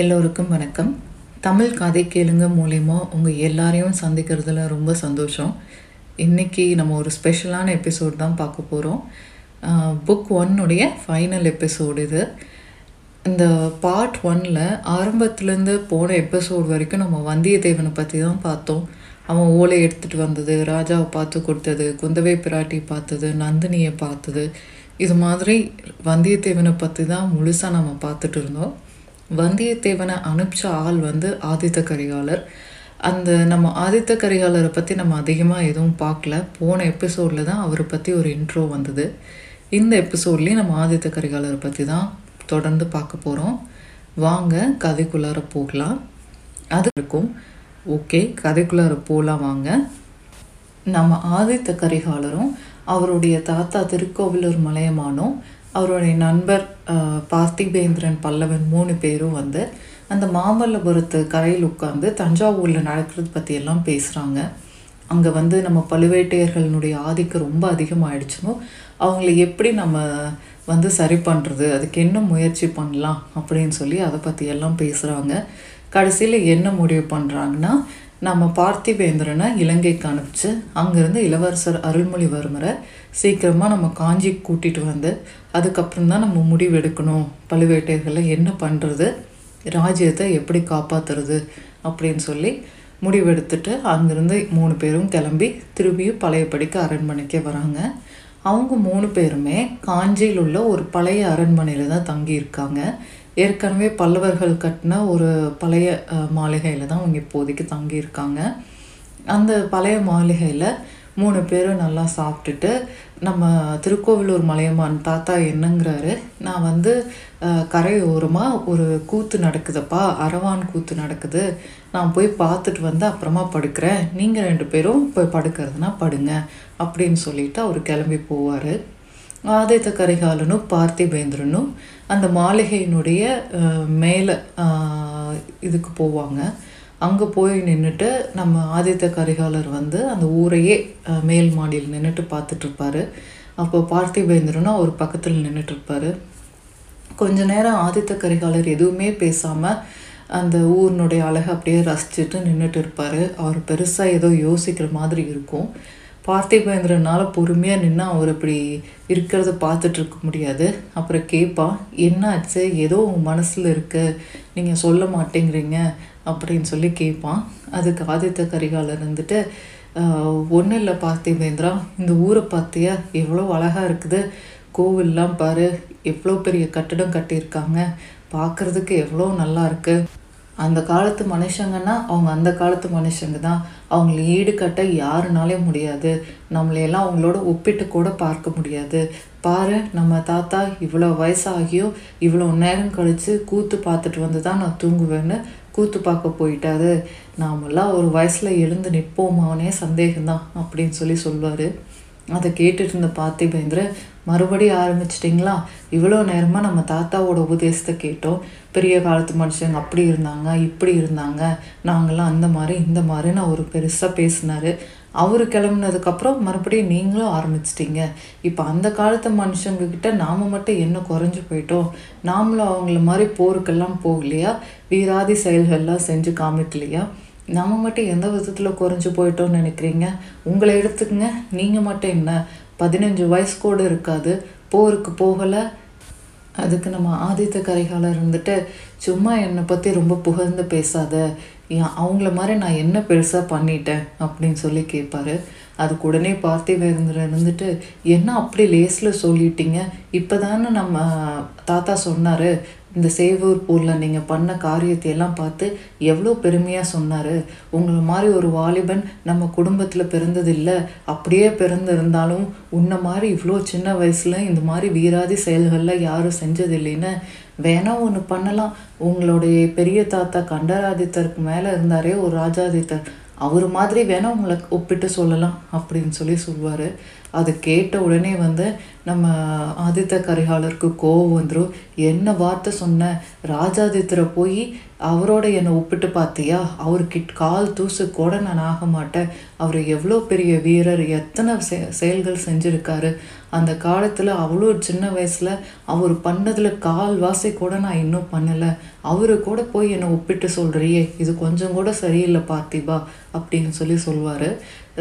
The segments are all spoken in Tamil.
எல்லோருக்கும் வணக்கம். தமிழ் கதை கேளுங்க மூலயமா உங்கள் எல்லாரையும் சந்திக்கிறதுல ரொம்ப சந்தோஷம். இன்றைக்கி நம்ம ஒரு ஸ்பெஷலான எபிசோட் தான் பார்க்க போகிறோம் புக் ஒன்னுடைய ஃபைனல் எபிசோடு இது. இந்த பார்ட் ஒன்னில் ஆரம்பத்துலேருந்து போன எபிசோட் வரைக்கும் நம்ம வந்தியத்தேவனை பற்றி தான் பார்த்தோம். அவன் ஓலை எடுத்துகிட்டு வந்தது ராஜாவை பார்த்து கொடுத்தது குந்தவை பிராட்டி பார்த்தது நந்தினியை பார்த்தது. இது மாதிரி வந்தியத்தேவனை பற்றி தான் முழுசாக நம்ம பார்த்துட்டு இருந்தோம். வந்தியத்தேவனை அனுப்பிச்ச ஆள் வந்து ஆதித்த கரிகாலர். அந்த நம்ம ஆதித்த கரிகாலரை பற்றி நம்ம அதிகமாக எதுவும் பார்க்கல. போன எபிசோடில் தான் அவரை பற்றி ஒரு இன்ட்ரோ வந்தது. இந்த எபிசோட்லேயும் நம்ம ஆதித்த கரிகாலரை பற்றி தான் தொடர்ந்து பார்க்க போகிறோம் வாங்க கதைக்குள்ளார போகலாம். அது இருக்கும். ஓகே கதைக்குள்ளார போகலாம் வாங்க. நம்ம ஆதித்த கரிகாலரும் அவருடைய தாத்தா திருக்கோவிலூர் மலையமானும் அவருடைய நண்பர் பார்த்திபேந்திரன் பல்லவன் மூணு பேரும் வந்து அந்த மாமல்லபுரத்து கரையில் உட்காந்து தஞ்சாவூரில் நடக்கிறது பற்றியெல்லாம் பேசுகிறாங்க அங்கே வந்து நம்ம பழுவேட்டையர்களுடைய ஆதிக்கம் ரொம்ப அதிகமாகிடுச்சுனோ அவங்கள எப்படி நம்ம வந்து சரி பண்ணுறது அதுக்கு என்ன முயற்சி பண்ணலாம் அப்படின்னு சொல்லி அதை பற்றி எல்லாம் பேசுகிறாங்க கடைசியில் என்ன முடிவு பண்ணுறாங்கன்னா நம்ம பார்த்திபேந்திரனை இலங்கைக்கு அனுப்பிச்சு அங்கேருந்து இளவரசர் அருள்மொழிவர்மரை சீக்கிரமாக நம்ம காஞ்சி கூட்டிகிட்டு வந்து அதுக்கப்புறம் தான் நம்ம முடிவெடுக்கணும். பழுவேட்டையர்களை என்ன பண்ணுறது ராஜ்யத்தை எப்படி காப்பாற்றுறது அப்படின்னு சொல்லி முடிவெடுத்துட்டு அங்கேருந்து மூணு பேரும் கிளம்பி திரும்பியும் பழையபடிக்கு அரண்மனைக்கே வராங்க. அவங்க மூணு பேருமே காஞ்சியில் உள்ள ஒரு பழைய அரண்மனையில் தான் தங்கியிருக்காங்க. ஏற்கனவே பல்லவர்கள் கட்டின ஒரு பழைய மாளிகையில் தான் அவங்க இப்போதைக்கு தங்கியிருக்காங்க. அந்த பழைய மாளிகையில் மூணு பேரும் நல்லா சாப்பிட்டுட்டு நம்ம திருக்கோவிலூர் மலையமான் தாத்தா என்னங்கிறாரு. நான் வந்து கரையோரமாக ஒரு கூத்து நடக்குதுப்பா அரவான் கூத்து நடக்குது. நான் போய் பார்த்துட்டு வந்து அப்புறமா படுக்கிறேன். நீங்கள் ரெண்டு பேரும் போய் படுக்கிறதுனா படுங்க அப்படின்னு சொல்லிட்டு அவர் கிளம்பி போவார். ஆதித்த கரிகாலனும் பார்த்திபேந்திரனும் அந்த மாளிகையினுடைய மேலே இதுக்கு போவாங்க. அங்கே போய் நின்றுட்டு நம்ம ஆதித்த கரிகாலர் வந்து அந்த ஊரையே மேல் மாடியில் நின்றுட்டு பார்த்துட்ருப்பாரு. அப்போ பார்த்திபேந்திரனும் அவர் பக்கத்தில் நின்றுட்டுருப்பாரு கொஞ்ச நேரம் ஆதித்த கரிகாலர் எதுவுமே பேசாமல் அந்த ஊரினுடைய அழகை அப்படியே ரசிச்சுட்டு நின்றுட்டு இருப்பார் அவர் பெருசாக ஏதோ யோசிக்கிற மாதிரி இருக்கும். பார்த்திபேந்திரனால பொறுமையாக நின்று அவர் இப்படி இருக்கிறத பார்த்துட்டு இருக்க முடியாது. அப்புறம் கேட்பான் என்னாச்சு? ஏதோ உங்கள் மனசில் இருக்கு. நீங்கள் சொல்ல மாட்டேங்கிறீங்க. அப்படின்னு சொல்லி கேட்பான் அதுக்கு ஆதித்த கரிகாலர் இருந்துட்டு ஒன்றும் இல்லை பார்த்திபேந்திரா இந்த ஊரை பார்த்தியா? எவ்வளோ அழகாக இருக்குது. கோவில்லாம் பாரு எவ்வளோ பெரிய கட்டடம் கட்டியிருக்காங்க. பார்க்குறதுக்கு எவ்வளோ நல்லா இருக்குது அந்த காலத்து மனுஷங்கன்னா அவங்க அந்த காலத்து மனுஷங்க தான். அவங்கள ஈடுகட்ட யாருனாலே முடியாது. நம்மளையெல்லாம் அவங்களோட ஒப்பிட்டு கூட பார்க்க முடியாது. பாரு நம்ம தாத்தா இவ்வளோ வயசாகியும் இவ்வளோ நேரம் கழித்து கூத்து பார்த்துட்டு வந்து தான் நான் தூங்குவேன்னு கூத்து பார்க்க போயிட்டாரு. நாமெல்லாம் ஒரு வயசில் எழுந்து நிற்போமானே சந்தேகம்தான் அப்படின்னு சொல்லி சொல்வார். அதை கேட்டுட்டு இருந்த பார்த்திபேந்திர மறுபடியும் ஆரம்பிச்சிட்டிங்களா? இவ்வளோ நேரமாக நம்ம தாத்தாவோட உபதேசத்தை கேட்டோம். பெரிய காலத்து மனுஷங்க அப்படி இருந்தாங்க இப்படி இருந்தாங்க. நாங்களாம் அந்த மாதிரி இந்த மாதிரின்னு ஒரு பெருசாக பேசினார். அவர் கிளம்புனதுக்கப்புறம் மறுபடியும் நீங்களும் ஆரம்பிச்சிட்டிங்க. இப்போ அந்த காலத்து மனுஷங்கக்கிட்ட நாம் மட்டும் என்ன குறைஞ்சி போயிட்டோம்? நாமளும் அவங்கள மாதிரி போருக்கெல்லாம் போகலையா? வீராதி செயல்கள்லாம் செஞ்சு காமிக்கலையா? நாம் மட்டும் எந்த விதத்தில் குறைஞ்சி போயிட்டோம்னு நினைக்கிறீங்க? உங்களை எடுத்துக்கங்க. நீங்கள் மட்டும் என்ன? பதினஞ்சு வயசு கூட இருக்காது. போருக்கு போகலை. அதுக்கு நம்ம ஆதித்த கரிகாலர் இருந்துட்டு சும்மா என்னை பற்றி ரொம்ப புகழ்ந்து பேசாத. அவங்கள மாதிரி நான் என்ன பெருசாக பண்ணிட்டேன் அப்படின்னு சொல்லி கேட்பாரு அதுக்கு உடனே பார்த்திவேந்திரன் இருந்துட்டு என்ன அப்படி லேஸில் சொல்லிட்டீங்க? இப்போ தானே நம்ம தாத்தா சொன்னார் இந்த சேவூர் போரில் நீங்கள் பண்ண காரியத்தை எல்லாம் பார்த்து எவ்வளோ பெருமையாக சொன்னார். உங்களை மாதிரி ஒரு வாலிபன் நம்ம குடும்பத்தில் பிறந்ததில்லை. அப்படியே பிறந்திருந்தாலும் உன்னை மாதிரி இவ்வளோ சின்ன வயசில் இந்த மாதிரி வீராதி செயல்களில் யாரும் செஞ்சதில்லைன்னு வேணா ஒன்று பண்ணலாம். உங்களுடைய பெரிய தாத்தா கண்டராதித்தருக்கு மேலே இருந்தாரே ஒரு ராஜாதித்தர். அவர் மாதிரி வேணா உங்களை ஒப்பிட்டு சொல்லலாம் அப்படின்னு சொல்லி சொல்வார். அது கேட்ட உடனே வந்து நம்ம ஆதித்த கரிகாலருக்கு கோவம் வந்துடும் என்ன வார்த்தை சொன்ன? ராஜாதித்தரை போய் அவரோட என்னை ஒப்பிட்டு பார்த்தியா? அவர்கிட்ட கால் தூசு கூட நான் ஆக மாட்டேன். அவர் எவ்வளோ பெரிய வீரர் எத்தனை செ செயல்கள் செஞ்சுருக்காரு? அந்த காலத்தில் அவ்வளோ சின்ன வயசில் அவர் பண்ணதில் கால் வாசி கூட நான் இன்னும் பண்ணலை. அவரு கூட போய் என்னை ஒப்பிட்டு சொல்கிறியே இது கொஞ்சம் கூட சரியில்லை பார்த்திபா அப்படின்னு சொல்லி சொல்லுவார்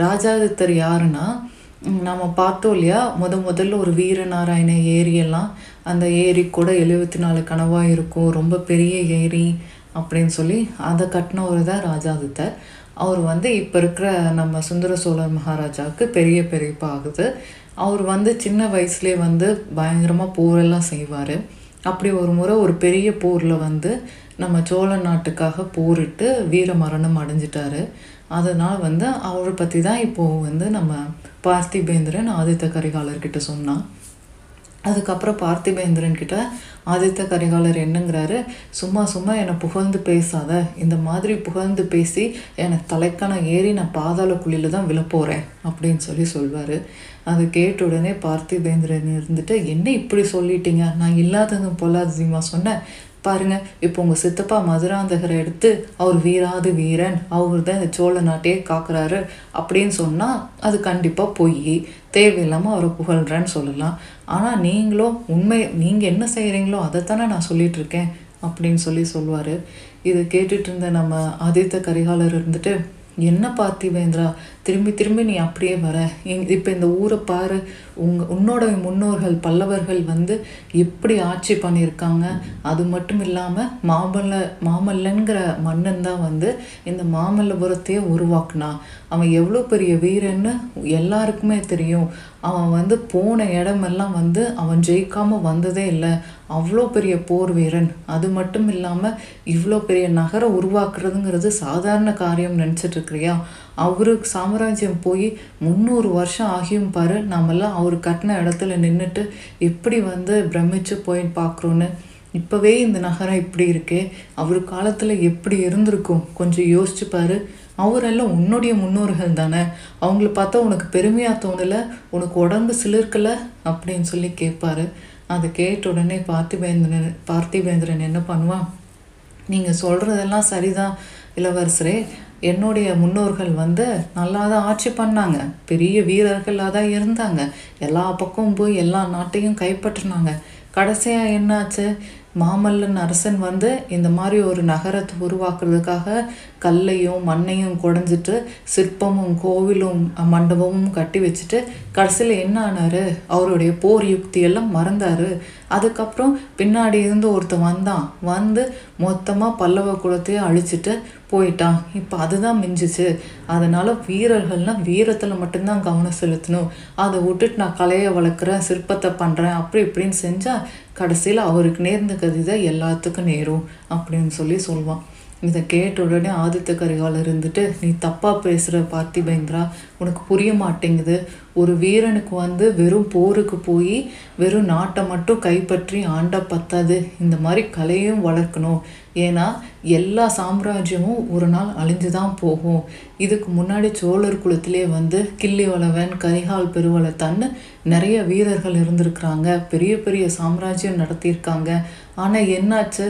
ராஜாதித்தர் யாருன்னா நம்ம பார்த்தோம் இல்லையா முத முதல்ல ஒரு வீரநாராயண ஏரியெல்லாம் அந்த ஏரி கூட எழுபத்தி நாலு கனவாக இருக்கும் ரொம்ப பெரிய ஏரி அப்படின்னு சொல்லி அதை கட்டினவர் தான் ராஜாதித்தர். அவர் வந்து இப்போ இருக்கிற நம்ம சுந்தர சோழர் மகாராஜாவுக்கு பெரிய பெரியப்பா ஆகுது. அவர் வந்து சின்ன வயசுலேயே வந்து பயங்கரமாக போரெல்லாம் செய்வார். அப்படி ஒரு முறை ஒரு பெரிய போரில் வந்து நம்ம சோழ நாட்டுக்காக போரிட்டு வீர மரணம் அடைஞ்சிட்டாரு. அதனால் வந்து அவரை பற்றி தான் இப்போது வந்து நம்ம பார்த்திபேந்திரன் ஆதித்த கரிகாலர்கிட்ட சொன்னான். அதுக்கப்புறம் பார்த்திபேந்திரன் கிட்ட ஆதித்த கரிகாலர் என்னங்கிறாரு சும்மா சும்மா என்னை புகழ்ந்து பேசாத. இந்த மாதிரி புகழ்ந்து பேசி எனக்கு தலைக்கான ஏறி நான் பாதாள குழியில் தான் விழப்போகிறேன் அப்படின்னு சொல்லி சொல்வார். அதை கேட்ட உடனே பார்த்திபேந்திரன் இருந்துட்டு என்ன இப்படி சொல்லிட்டீங்க? நான் இல்லாததும் பொல்லாததுமா சொன்னேன் பாருங்க இப்போ உங்கள் சித்தப்பா மதுராந்தகரை எடுத்து அவர் வீராது வீரன் அவர் தான் இந்த சோழ நாட்டையே காக்குறாரு அப்படின்னு சொன்னால் அது கண்டிப்பாக பொய். தேவையில்லாமல் அவரை புகழ்கிறேன்னு சொல்லலாம். ஆனால் நீங்களும் உண்மை நீங்கள் என்ன செய்கிறீங்களோ அதைத்தானே நான் சொல்லிட்டு இருக்கேன் அப்படின்னு சொல்லி சொல்லுவார். இதை கேட்டுட்டு இருந்த நம்ம ஆதித்த கரிகாலர் இருந்துட்டு என்ன பார்த்திவேந்திரா திரும்பி திரும்பி நீ அப்படியே வர. இப்போ இந்த ஊரை பாரு. உங்க உன்னோட முன்னோர்கள் பல்லவர்கள் வந்து எப்படி ஆட்சி பண்ணியிருக்காங்க? அது மட்டும் இல்லாமல் மாமல்ல மாமல்லங்கிற மன்னன் தான் வந்து இந்த மாமல்லபுரத்தையே உருவாக்குனான் அவன் எவ்வளோ பெரிய வீரன்னு எல்லாருக்குமே தெரியும். அவன் வந்து போன இடமெல்லாம் வந்து அவன் ஜெயிக்காமல் வந்ததே இல்லை. அவ்வளோ பெரிய போர் வீரன். அது மட்டும் இல்லாமல் இவ்வளோ பெரிய நகரம் உருவாக்குறதுங்கிறது சாதாரண காரியம் நினச்சிட்டு இருக்கிறியா அவரு சாம்ராஜ்யம் போய் முந்நூறு வருஷம் ஆகியும் பாரு நாமெல்லாம் அவர் கட்டின இடத்துல நின்றுட்டு எப்படி வந்து பிரமிச்சு போய் பார்க்குறோன்னு இப்போவே இந்த நகரம் இப்படி இருக்கே அவர் காலத்தில் எப்படி இருந்திருக்கும் கொஞ்சம் யோசிச்சு பாரு. அவரெல்லாம் உன்னுடைய முன்னோர்கள் தானே. அவங்கள பார்த்தா உனக்கு பெருமையாக தோணலை உனக்கு உடம்பு சிலிர்க்கலை அப்படின்னு சொல்லி கேட்பாரு அதை கேட்ட உடனே பார்த்திபேந்திரன் பார்த்திபேந்திரன் என்ன பண்ணுவான்? நீங்கள் சொல்கிறதெல்லாம் சரிதான் இளவரசரே. என்னுடைய முன்னோர்கள் வந்து நல்லா தான் ஆட்சி பண்ணாங்க. பெரிய வீரர்களாக தான் இருந்தாங்க. எல்லா பக்கமும் போய் எல்லா நாட்டையும் கைப்பற்றினாங்க. கடைசியாக என்னாச்சு? மாமல்லன் அரசன் வந்து இந்த மாதிரி ஒரு நகரத்தை உருவாக்குறதுக்காக கல்லையும் மண்ணையும் குடஞ்சிட்டு சிற்பமும் கோவிலும் மண்டபமும் கட்டி வச்சுட்டு கடைசியில் என்ன ஆனார்? அவருடைய போர் யுக்தியெல்லாம் மறந்தார். அதுக்கப்புறம் பின்னாடி இருந்து ஒருத்தன் வந்தான். வந்து மொத்தமாக பல்லவ குலத்தையே அழிச்சிட்டு போயிட்டான். இப்போ அதுதான் மிஞ்சிச்சு. அதனால் வீரர்கள்லாம் வீரத்தில் மட்டும்தான் கவனம் செலுத்தணும். அதை விட்டுட்டு நான் கலையை வளர்க்குறேன் சிற்பத்தை பண்ணுறேன் அப்படி இப்படின்னு செஞ்சால் கடைசியில் அவருக்கு நேர்ந்த கதி தான் எல்லாத்துக்கும் நேரும் அப்படின்னு சொல்லி சொல்லுவான் இதை கேட்ட உடனே ஆதித்த கரிகால் இருந்துட்டு நீ தப்பாக பேசுகிற பார்த்திபேந்திரா உனக்கு புரிய மாட்டேங்குது. ஒரு வீரனுக்கு வந்து வெறும் போருக்கு போய் வெறும் நாட்டை மட்டும் கைப்பற்றி ஆண்ட பத்தாது. இந்த மாதிரி கலையும் வளர்க்கணும். ஏன்னா எல்லா சாம்ராஜ்யமும் ஒரு நாள் அழிஞ்சு தான் போகும். இதுக்கு முன்னாடி சோழர் குலத்திலே வந்து கிள்ளி வளவன் கரிகால் பெருவளத்தான்னு நிறைய வீரர்கள் இருந்திருக்கிறாங்க. பெரிய பெரிய சாம்ராஜ்யம் நடத்தியிருக்காங்க. ஆனால் என்னாச்சு?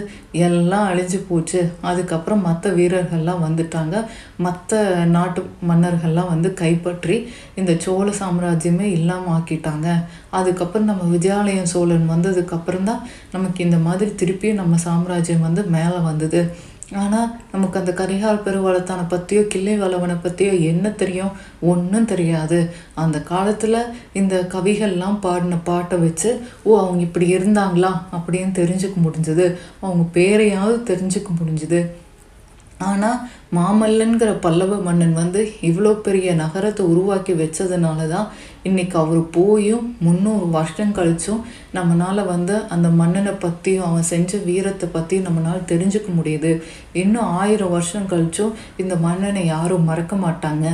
எல்லாம் அழிஞ்சு போச்சு. அதுக்கப்புறம் மற்ற வீரர்கள்லாம் வந்துட்டாங்க. மற்ற நாட்டு மன்னர்கள்லாம் வந்து கைப்பற்றி இந்த சோழ சாம்ராஜ்யமே இல்லாமல் ஆக்கிட்டாங்க. அதுக்கப்புறம் நம்ம விஜயாலயம் சோழன் வந்ததுக்கப்புறம் தான் நமக்கு இந்த மாதிரி திருப்பியும் நம்ம சாம்ராஜ்யம் வந்து மேலே வந்தது. ஆனால் நமக்கு அந்த கரிகால் பெருவளத்தானை பற்றியோ கிள்ளை வளவனை பற்றியோ என்ன தெரியும்? ஒன்றும் தெரியாது. அந்த காலத்தில் இந்த கவிகள்லாம் பாடின பாட்டை வச்சு ஓ அவங்க இப்படி இருந்தாங்களா? அப்படின்னு தெரிஞ்சுக்க முடிஞ்சது. அவங்க பேரையாவது தெரிஞ்சுக்க முடிஞ்சுது. ஆனால் மாமல்லன்கிற பல்லவ மன்னன் வந்து இவ்வளோ பெரிய நகரத்தை உருவாக்கி வச்சதுனால தான் இன்னைக்கு அவர் போயும் முந்நூறு வருஷம் கழிச்சும் நம்மளால் வந்து அந்த மன்னனை பற்றியும் அவன் செஞ்ச வீரத்தை பற்றியும் நம்மளால் தெரிஞ்சுக்க முடியுது. இன்னும் ஆயிரம் வருஷம் கழிச்சும் இந்த மன்னனை யாரும் மறக்க மாட்டாங்க.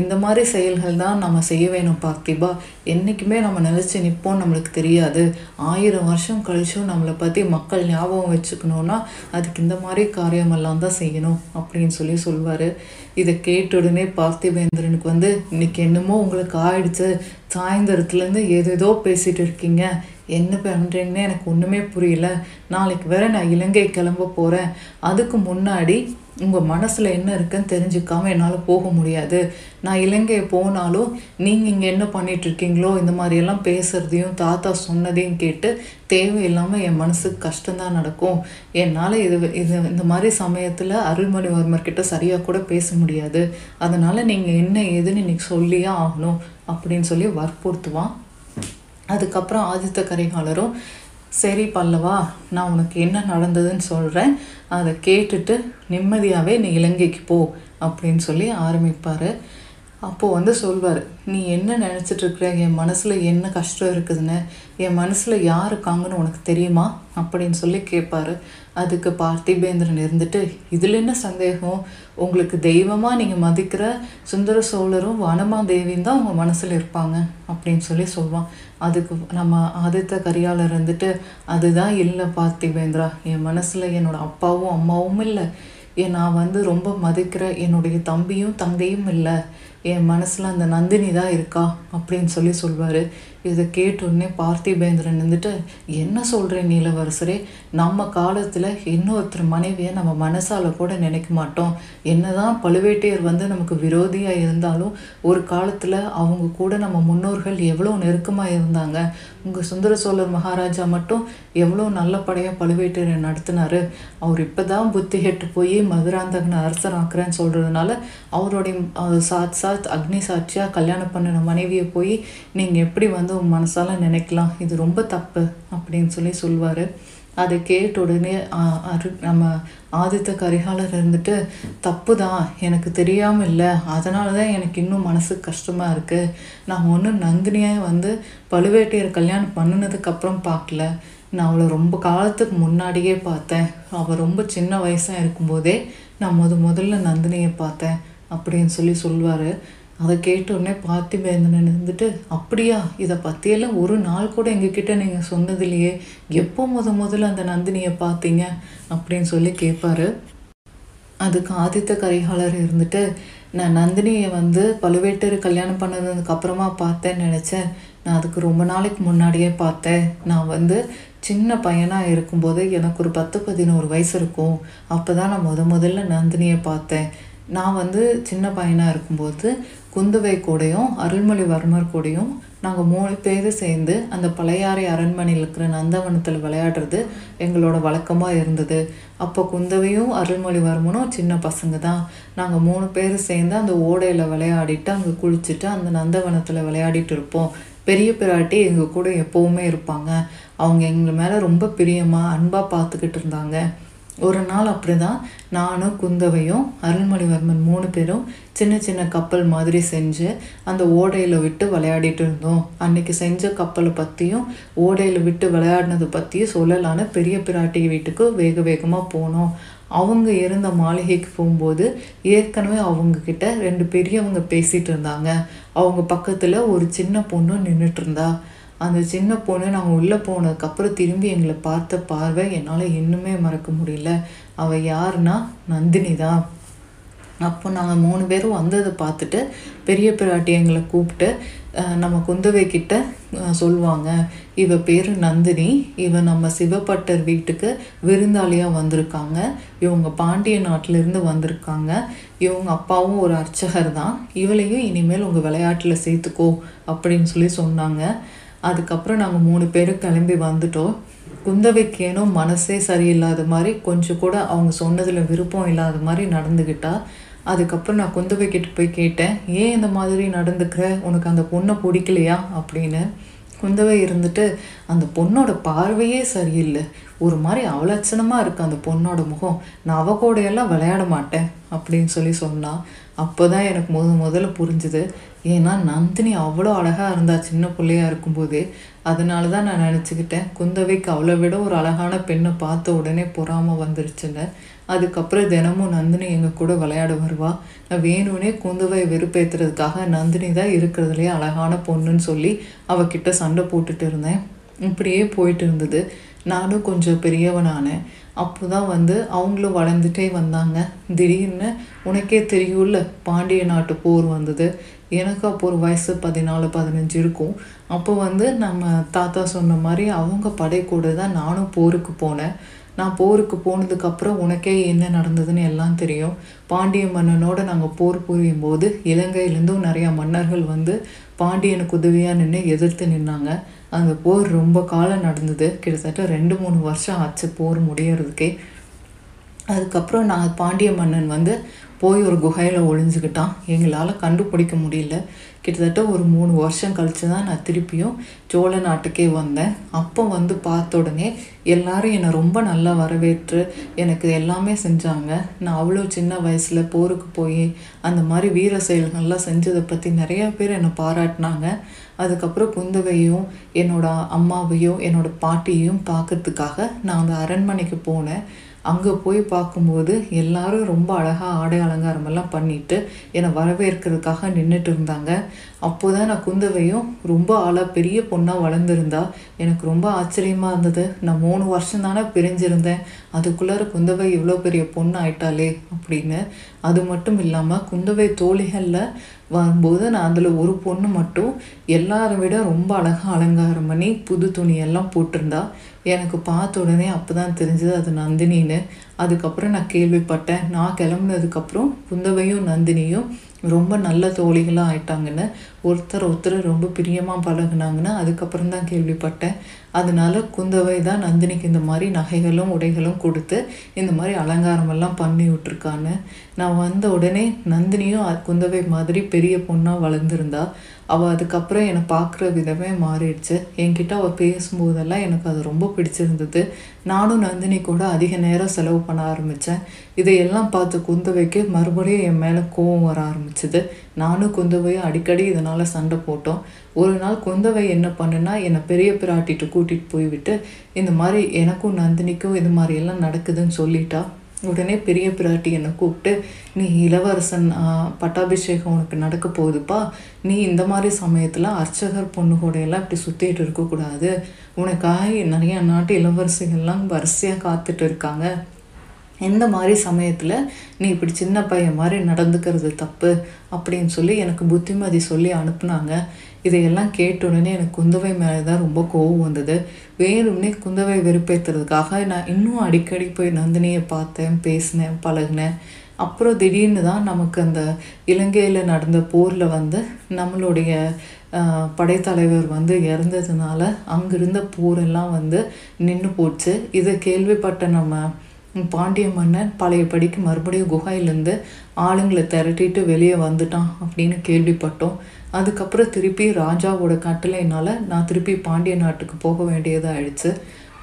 இந்த மாதிரி செயல்கள் தான் நம்ம செய்ய வேணும் பார்த்திபா என்றைக்குமே நம்ம நினச்சி நிற்போம் நம்மளுக்கு தெரியாது. ஆயிரம் வருஷம் கழிச்சும் நம்மளை பற்றி மக்கள் ஞாபகம் வச்சுக்கணுன்னா அதுக்கு இந்த மாதிரி காரியமெல்லாம் தான் செய்யணும் அப்படின்னு சொல்லி சொல்லி சொல்வார். இதை கேட்ட உடனே பார்த்திபேந்திரனுக்கு வந்து இன்னைக்கு என்னமோ உங்களுக்கு ஆயிடுச்சு. சாயந்தரத்துலேருந்து ஏதேதோ பேசிகிட்டு இருக்கீங்க என்ன பண்ணுறீங்கன்னு எனக்கு ஒன்றுமே புரியல. நாளைக்கு வேற நான் இலங்கை கிளம்ப போகிறேன். அதுக்கு முன்னாடி உங்கள் மனசில் என்ன இருக்குன்னு தெரிஞ்சுக்காமல் என்னால் போக முடியாது. நான் இலங்கை போனாலும் நீங்கள் இங்கே என்ன பண்ணிகிட்ருக்கீங்களோ இந்த மாதிரியெல்லாம் பேசுகிறதையும் தாத்தா சொன்னதையும் கேட்டு தேவையில்லாமல் என் மனசுக்கு கஷ்டம்தான் நடக்கும். என்னால் இது இது இந்த மாதிரி சமயத்தில் அருள்மொழிவர்மர்கிட்ட சரியாக கூட பேச முடியாது. அதனால் நீங்கள் என்ன ஏதுன்னு இன்னைக்கு சொல்லியே ஆகணும். அப்படின்னு சொல்லி வற்புறுத்துவான். அதுக்கப்புறம் ஆதித்த கரிகாலரும் சரி பல்லவா நான் உனக்கு என்ன நடந்ததுன்னு சொல்கிறேன் அதை கேட்டுட்டு நிம்மதியாகவே நீ இலங்கைக்கு போ அப்படின்னு சொல்லி ஆரம்பிப்பார். அப்போது வந்து சொல்வார் நீ என்ன நினச்சிட்டு இருக்கிற? என் மனசில் என்ன கஷ்டம் இருக்குதுன்னு? என் மனசில் யார் இருக்காங்கன்னு உனக்கு தெரியுமா? அப்படின்னு சொல்லி கேட்பாரு அதுக்கு பார்த்திபேந்திரன் இருந்துட்டு இதில் என்ன சந்தேகம்? உங்களுக்கு தெய்வமாக நீங்கள் மதிக்கிற சுந்தர சோழரும் வனமாதேவியும் தான் உங்கள் மனசில் இருப்பாங்க அப்படின்னு சொல்லி சொல்லுவான் அதுக்கு நம்ம ஆதித்த கரியாளர் இருந்துட்டு அதுதான் இல்லை பார்த்திபேந்திரா என் மனசில் என்னோடய அப்பாவும் அம்மாவும் இல்லை. ஏன் நான் வந்து ரொம்ப மதிக்கிற என்னுடைய தம்பியும் தங்கையும் இல்லை. என் மனசில் அந்த நந்தினி தான் இருக்கா? அப்படின்னு சொல்லி சொல்வார். இதை கேட்டோடனே பார்த்திபேந்திரன் வந்துட்டு என்ன சொல்கிறேன் நீலவரசரே? நம்ம காலத்தில் இன்னொருத்தர் மனைவியை நம்ம மனசால் கூட நினைக்க மாட்டோம். என்னதான் பழுவேட்டையர் வந்து நமக்கு விரோதியாக இருந்தாலும் ஒரு காலத்தில் அவங்க கூட நம்ம முன்னோர்கள் எவ்வளோ நெருக்கமாக இருந்தாங்க. உங்கள் சுந்தர சோழர் மகாராஜா மட்டும் எவ்வளோ நல்ல படையாக பழுவேட்டையரை நடத்தினார். அவர் இப்போ தான் புத்தி கெட்டு போய் மதுராந்தகனை அரசனாக்குறேன்னு சொல்கிறதுனால அவருடைய சாத் சாத் அக்னி சாட்சியாக கல்யாணம் பண்ணின மனைவியை போய் நீங்கள் எப்படி வந்து உன் மனசால நினைக்கலாம் இது ரொம்ப தப்பு அப்படின்னு சொல்லி சொல்வார். அதை கேட்ட உடனே அரு நம்ம ஆதித்த கரிகாலர் இருந்துட்டு தப்பு தான் எனக்கு தெரியாமல் இல்லை. அதனால தான் எனக்கு இன்னும் மனசுக்கு கஷ்டமாக இருக்குது நான் ஒன்றும் நந்தினியை வந்து பழுவேட்டையர் கல்யாணம் பண்ணினதுக்கப்புறம் பார்க்கல நான் அவளை ரொம்ப காலத்துக்கு முன்னாடியே பார்த்தேன். அவள் ரொம்ப சின்ன வயசாக இருக்கும்போதே நான் முத முதல்ல நந்தினியை பார்த்தேன். அப்படின்னு சொல்லி சொல்வார். அதை கேட்ட உடனே பார்த்திபேந்திரன் இருந்துட்டு அப்படியா? இதை பற்றியெல்லாம் ஒரு நாள் கூட எங்ககிட்ட நீங்கள் சொன்னதில்லையே. எப்போ முத முதல்ல அந்த நந்தினியை பார்த்தீங்க? அப்படின்னு சொல்லி கேட்பாரு அதுக்கு ஆதித்த கரிகாலர் இருந்துட்டு நான் நந்தினியை வந்து பழுவேட்டர் கல்யாணம் பண்ணதுக்கு அப்புறமா பார்த்தேன்னு நினச்சேன். நான் அதுக்கு ரொம்ப நாளைக்கு முன்னாடியே பார்த்தேன். நான் வந்து சின்ன பையனாக இருக்கும்போது எனக்கு ஒரு பத்து பதினோரு வயசு இருக்கும். அப்போ தான் நான் முத முதல்ல நந்தினியை பார்த்தேன். நான் வந்து சின்ன பையனாக இருக்கும்போது குந்தவை கூடையும் அருள்மொழிவர்மர் கூடயும் நாங்கள் மூணு பேர் சேர்ந்து அந்த பழையாறை அரண்மனையில் இருக்கிற நந்தவனத்தில் விளையாடுறது எங்களோட வழக்கமாக இருந்தது. அப்போ குந்தவையும் அருள்மொழிவர்மனும் சின்ன பசங்க தான் நாங்கள் மூணு பேர் சேர்ந்து அந்த ஓடையில் விளையாடிட்டு அங்கே குளிச்சுட்டு அந்த நந்தவனத்தில் விளையாடிட்டு இருப்போம். பெரிய பிராட்டி எங்கள் கூட எப்போவுமே இருப்பாங்க. அவங்க எங்கள் மேலே ரொம்ப பிரியமாக அன்பாக பார்த்துக்கிட்டு இருந்தாங்க. ஒரு நாள் அப்படிதான் நானும் குந்தவையும் அருள்மொழிவர்மன் மூணு பேரும் சின்ன சின்ன கப்பல் மாதிரி செஞ்சு அந்த ஓடையில் விட்டு விளையாடிட்டு இருந்தோம். அன்னைக்கு செஞ்ச கப்பலை பற்றியும் ஓடையில் விட்டு விளையாடினது பற்றியும் சொல்லலான்னு பெரிய பிராட்டி வீட்டுக்கு வேக வேகமாக போனோம். அவங்க இருந்த மாளிகைக்கு போகும்போது ஏற்கனவே அவங்கக்கிட்ட ரெண்டு பெரியவங்க பேசிகிட்டு இருந்தாங்க. அவங்க பக்கத்தில் ஒரு சின்ன பொண்ணு நின்றுட்டு இருந்தா. அந்த சின்ன பொண்ணு நாங்கள் உள்ளே போனதுக்கப்புறம் திரும்பி எங்களை பார்த்த பார்வை என்னால் இன்னுமே மறக்க முடியல. அவள் யாருன்னா நந்தினி தான். அப்போ நாங்கள் மூணு பேரும் வந்ததை பார்த்துட்டு பெரிய பிராட்டி எங்களை கூப்பிட்டு நம்ம குந்தவை கிட்ட சொல்லுவாங்க. இவ பேர் நந்தினி. இவ நம்ம சிவப்பட்டர் வீட்டுக்கு விருந்தாளியாக வந்திருக்காங்க. இவங்க பாண்டிய நாட்டிலிருந்து வந்திருக்காங்க. இவங்க அப்பாவும் ஒரு அர்ச்சகர் தான். இவளையும் இனிமேல் உங்கள் விளையாட்டில் சேர்த்துக்கோ அப்படின்னு சொல்லி சொன்னாங்க. அதுக்கப்புறம் நாங்கள் மூணு பேரும் கிளம்பி வந்துட்டோம். குந்தவைக்கு ஏனோ மனசே சரியில்லாத மாதிரி கொஞ்சம் கூட அவங்க சொன்னதில் விருப்பம் இல்லாத மாதிரி நடந்துக்கிட்டா அதுக்கப்புறம் நான் குந்தவை கிட்ட போய் கேட்டேன் ஏன் இந்த மாதிரி நடந்துக்கிற? உனக்கு அந்த பொண்ணை பிடிக்கலையா? அப்படின்னு. குந்தவை இருந்துட்டு அந்த பொண்ணோட பார்வையே சரியில்லை. ஒரு மாதிரி அவலட்சணமாக இருக்கு அந்த பொண்ணோட முகம். நான் அவ கூடையெல்லாம் விளையாட மாட்டேன். அப்படின்னு சொல்லி சொன்னான் அப்போ தான் எனக்கு முத முதல்ல புரிஞ்சுது. ஏன்னா நந்தினி அவ்வளோ அழகாக இருந்தா சின்ன பிள்ளையா இருக்கும்போது அதனால தான் நான் நினச்சிக்கிட்டேன் குந்தவைக்கு அவளை விட ஒரு அழகான பெண்ணை பார்த்த உடனே பொறாமல் வந்துருச்சுன்னு அதுக்கப்புறம் தினமும் நந்தினி எங்கள் கூட விளையாட வருவா. நான் வேணும்னே குந்தவை வெறுப்பேற்றுறதுக்காக நந்தினி தான் இருக்கிறதுலே அழகான பொண்ணுன்னு சொல்லி அவகிட்ட சண்டை போட்டுட்டு இருந்தேன். இப்படியே போயிட்டு இருந்தது. நானும் கொஞ்சம் பெரியவனானேன். அப்போ தான் வந்து அவங்களும் வளர்ந்துட்டே வந்தாங்க. திடீர்னு உனக்கே தெரியும்ல பாண்டிய நாட்டு போர் வந்தது. எனக்கு அப்போ ஒரு வயசு பதினாலு பதினஞ்சு இருக்கும். அப்போ வந்து நம்ம தாத்தா சொன்ன மாதிரி அவங்க படை கூட தான் நானும் போருக்கு போனேன். நான் போருக்கு போனதுக்கப்புறம் உனக்கே என்ன நடந்ததுன்னு எல்லாம் தெரியும். பாண்டிய மன்னனோட நாங்கள் போர் புரியும் போது இலங்கையிலேருந்தும் நிறையா மன்னர்கள் வந்து பாண்டியனுக்கு உதவியாக நின்று எதிர்த்து நின்னாங்க. அந்த போர் ரொம்ப காலம் நடந்தது. கிட்டத்தட்ட ரெண்டு மூணு வருஷம் ஆச்சு போர் முடியறதுக்கே. அதுக்கப்புறம் நான் பாண்டிய மன்னன் வந்து போய் ஒரு குகையில் ஒளிஞ்சுக்கிட்டான் எங்களால் கண்டுபிடிக்க முடியல. கிட்டத்தட்ட ஒரு மூணு வருஷம் கழித்து தான் நான் திருப்பியும் சோழ நாட்டுக்கே வந்தேன். அப்போ வந்து பார்த்த உடனே எல்லாரும் என்னை ரொம்ப நல்லா வரவேற்று எனக்கு எல்லாமே செஞ்சாங்க. நான் அவ்வளோ சின்ன வயசில் போருக்கு போய் அந்த மாதிரி வீர செயல்கள்லாம் செஞ்சதை பற்றி நிறையா பேர் என்னை பாராட்டினாங்க. அதுக்கப்புறம் குந்தவையும் என்னோட அம்மாவையும் என்னோட பாட்டியையும் பார்க்கறதுக்காக நான் அந்த அரண்மனைக்கு போனேன். அங்கே போய் பார்க்கும்போது எல்லாரும் ரொம்ப அழகாக ஆடை அலங்காரமெல்லாம் பண்ணிட்டு என்னை வரவேற்கிறதுக்காக நின்றுட்டு இருந்தாங்க. அப்போ தான் நான் குந்தவையும் ரொம்ப ஆளாக பெரிய பொண்ணாக வளர்ந்துருந்தா. எனக்கு ரொம்ப ஆச்சரியமாக இருந்தது. நான் மூணு வருஷம் தானே பிரிஞ்சிருந்தேன். அதுக்குள்ளார குந்தவை இவ்வளோ பெரிய பொண்ணு ஆயிட்டாளே அப்படின்னு. அது மட்டும் இல்லாமல் குந்தவை தோழிகளில் வரும்போது நான் அதில் ஒரு பொண்ணு மட்டும் எல்லாரை விட ரொம்ப அழகாக அலங்காரம் பண்ணி புது துணியெல்லாம் போட்டிருந்தா. எனக்கு பார்த்த உடனே அப்போ தான் தெரிஞ்சது அது நந்தினின்னு. அதுக்கப்புறம் நான் கேள்விப்பட்டேன். நான் கிளம்புனதுக்கப்புறம் குந்தவையும் நந்தினியும் ரொம்ப நல்ல தோழிகளாக ஆயிட்டாங்கன்னு. ஒருத்தர் ஒருத்தர் ரொம்ப பிரியமாக பழகுனாங்கன்னு அதுக்கப்புறம் தான் கேள்விப்பட்டேன். அதனால குந்தவை தான் நந்தினிக்கு இந்த மாதிரி நகைகளும் உடைகளும் கொடுத்து இந்த மாதிரி அலங்காரமெல்லாம் பண்ணி விட்ருக்கான்னு நான் வந்த உடனே நந்தினியும் குந்தவை மாதிரி பெரிய பொண்ணாக வளர்ந்துருந்தா. அவள் அதுக்கப்புறம் என்னை பார்க்குற விதமே மாறிடுச்சு. என்கிட்ட அவள் பேசும்போதெல்லாம் எனக்கு அது ரொம்ப பிடிச்சிருந்தது. நானும் நந்தினி கூட அதிக நேரம் செலவு பண்ண ஆரம்பித்தேன் இதையெல்லாம் பார்த்து குந்தவைக்கு மறுபடியும் என் மேலே கோவம் வர ஆரம்பிச்சுது. நானும் குந்தவையும் அடிக்கடி இதனால் சண்டை போட்டோம். ஒரு நாள் குந்தவை என்ன பண்ணுனா என்னை பெரிய பிராட்டிட்டு கூட்டிகிட்டு போய்விட்டு இந்த மாதிரி எனக்கும் நந்தினிக்கும் இது மாதிரி எல்லாம் நடக்குதுன்னு சொல்லிட்டா? உடனே பெரிய பிராட்டி என்னை கூப்பிட்டு நீ இளவரசன் பட்டாபிஷேகம் உனக்கு நடக்க போகுதுப்பா. நீ இந்த மாதிரி சமயத்தில் அர்ச்சகர் பொண்ணு கூடையெல்லாம் இப்படி சுற்றிட்டு இருக்கக்கூடாது. உனக்காக நிறைய நாட்டு இளவரசிகள்லாம் வரிசையாக காத்துட்டு இருக்காங்க. எந்த மாதிரி சமயத்தில் நீ இப்படி சின்ன பையன் மாதிரி நடந்துக்கிறது தப்பு அப்படின்னு சொல்லி எனக்கு புத்திமதி சொல்லி அனுப்புனாங்க. இதையெல்லாம் கேட்ட உடனே எனக்கு குந்தவை மேலே தான் ரொம்ப கோவம் வந்தது. வேணும்னே குந்தவை வெறுப்பேற்றுறதுக்காக நான் இன்னும் அடிக்கடி போய் நந்தினியை பார்த்தேன் பேசினேன் பழகினேன். அப்புறம் திடீர்னு தான் நமக்கு அந்த இலங்கையில் நடந்த போரில் வந்து நம்மளுடைய படைத்தலைவர் வந்து இறந்ததுனால அங்கிருந்த போரெல்லாம் வந்து நின்று போச்சு. இதை கேள்விப்பட்ட நம்ம பாண்டிய மன்னன் பழையபடிக்கு மறுபடியும் குகையிலேருந்து ஆளுங்களை திரட்டிட்டு வெளியே வந்துட்டான் அப்படின்னு கேள்விப்பட்டோம். அதுக்கப்புறம் திருப்பி ராஜாவோட கட்டளையினால நான் திருப்பி பாண்டிய நாட்டுக்கு போக வேண்டியதாகிடுச்சு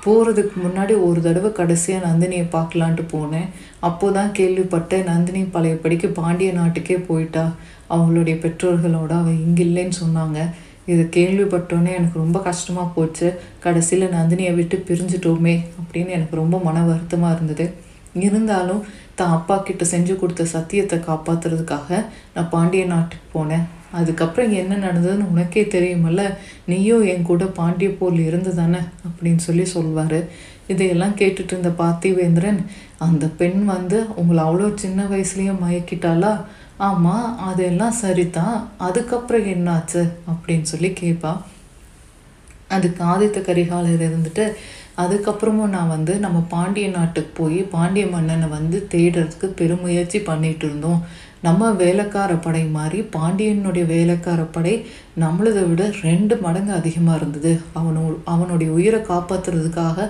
போகிறதுக்கு முன்னாடி ஒரு தடவை கடைசியாக நந்தினியை பார்க்கலான்ட்டு போனேன். அப்போ தான் கேள்விப்பட்டேன் நந்தினி பழையபடிக்கு பாண்டிய நாட்டுக்கே போயிட்டா. அவங்களுடைய பெற்றோர்களோட அவள் இங்கே இல்லைன்னு சொன்னாங்க. இதை கேள்விப்பட்டோன்னே எனக்கு ரொம்ப கஷ்டமாக போச்சு. கடைசியில் நந்தினியை விட்டு பிரிஞ்சிட்டோமே அப்படின்னு எனக்கு ரொம்ப மன வருத்தமாக இருந்தது. இருந்தாலும் தான் அப்பா கிட்ட செஞ்சு கொடுத்த சத்தியத்தை காப்பாத்துறதுக்காக நான் பாண்டிய நாட்டுக்கு போனேன். அதுக்கப்புறம் என்ன நடந்ததுன்னு உனக்கே தெரியுமல்ல நீயும் என் கூட பாண்டிய போரில் இருந்து தானே அப்படின்னு சொல்லி சொல்வார். இதையெல்லாம் கேட்டுட்டு இருந்த பார்த்திவேந்திரன் அந்த பெண் வந்து உங்களை அவ்வளோ சின்ன வயசுலேயே மயக்கிட்டாளா? ஆமாம் அதெல்லாம் சரிதான் அதுக்கப்புறம் என்னாச்சு? அப்படின்னு சொல்லி கேட்பா அதுக்கு ஆதித்த கரிகாலர் இருந்துட்டு அதுக்கப்புறமும் நான் வந்து நம்ம பாண்டிய நாட்டுக்கு போய் பாண்டிய மன்னனை வந்து தேடுறதுக்கு பெருமுயற்சி பண்ணிட்டு இருந்தோம். நம்ம வேலைக்கார படை மாதிரி பாண்டியனுடைய வேலைக்கார படை நம்மளதை விட ரெண்டு மடங்கு அதிகமாக இருந்தது. அவனோ அவனுடைய உயிரை காப்பாற்றுறதுக்காக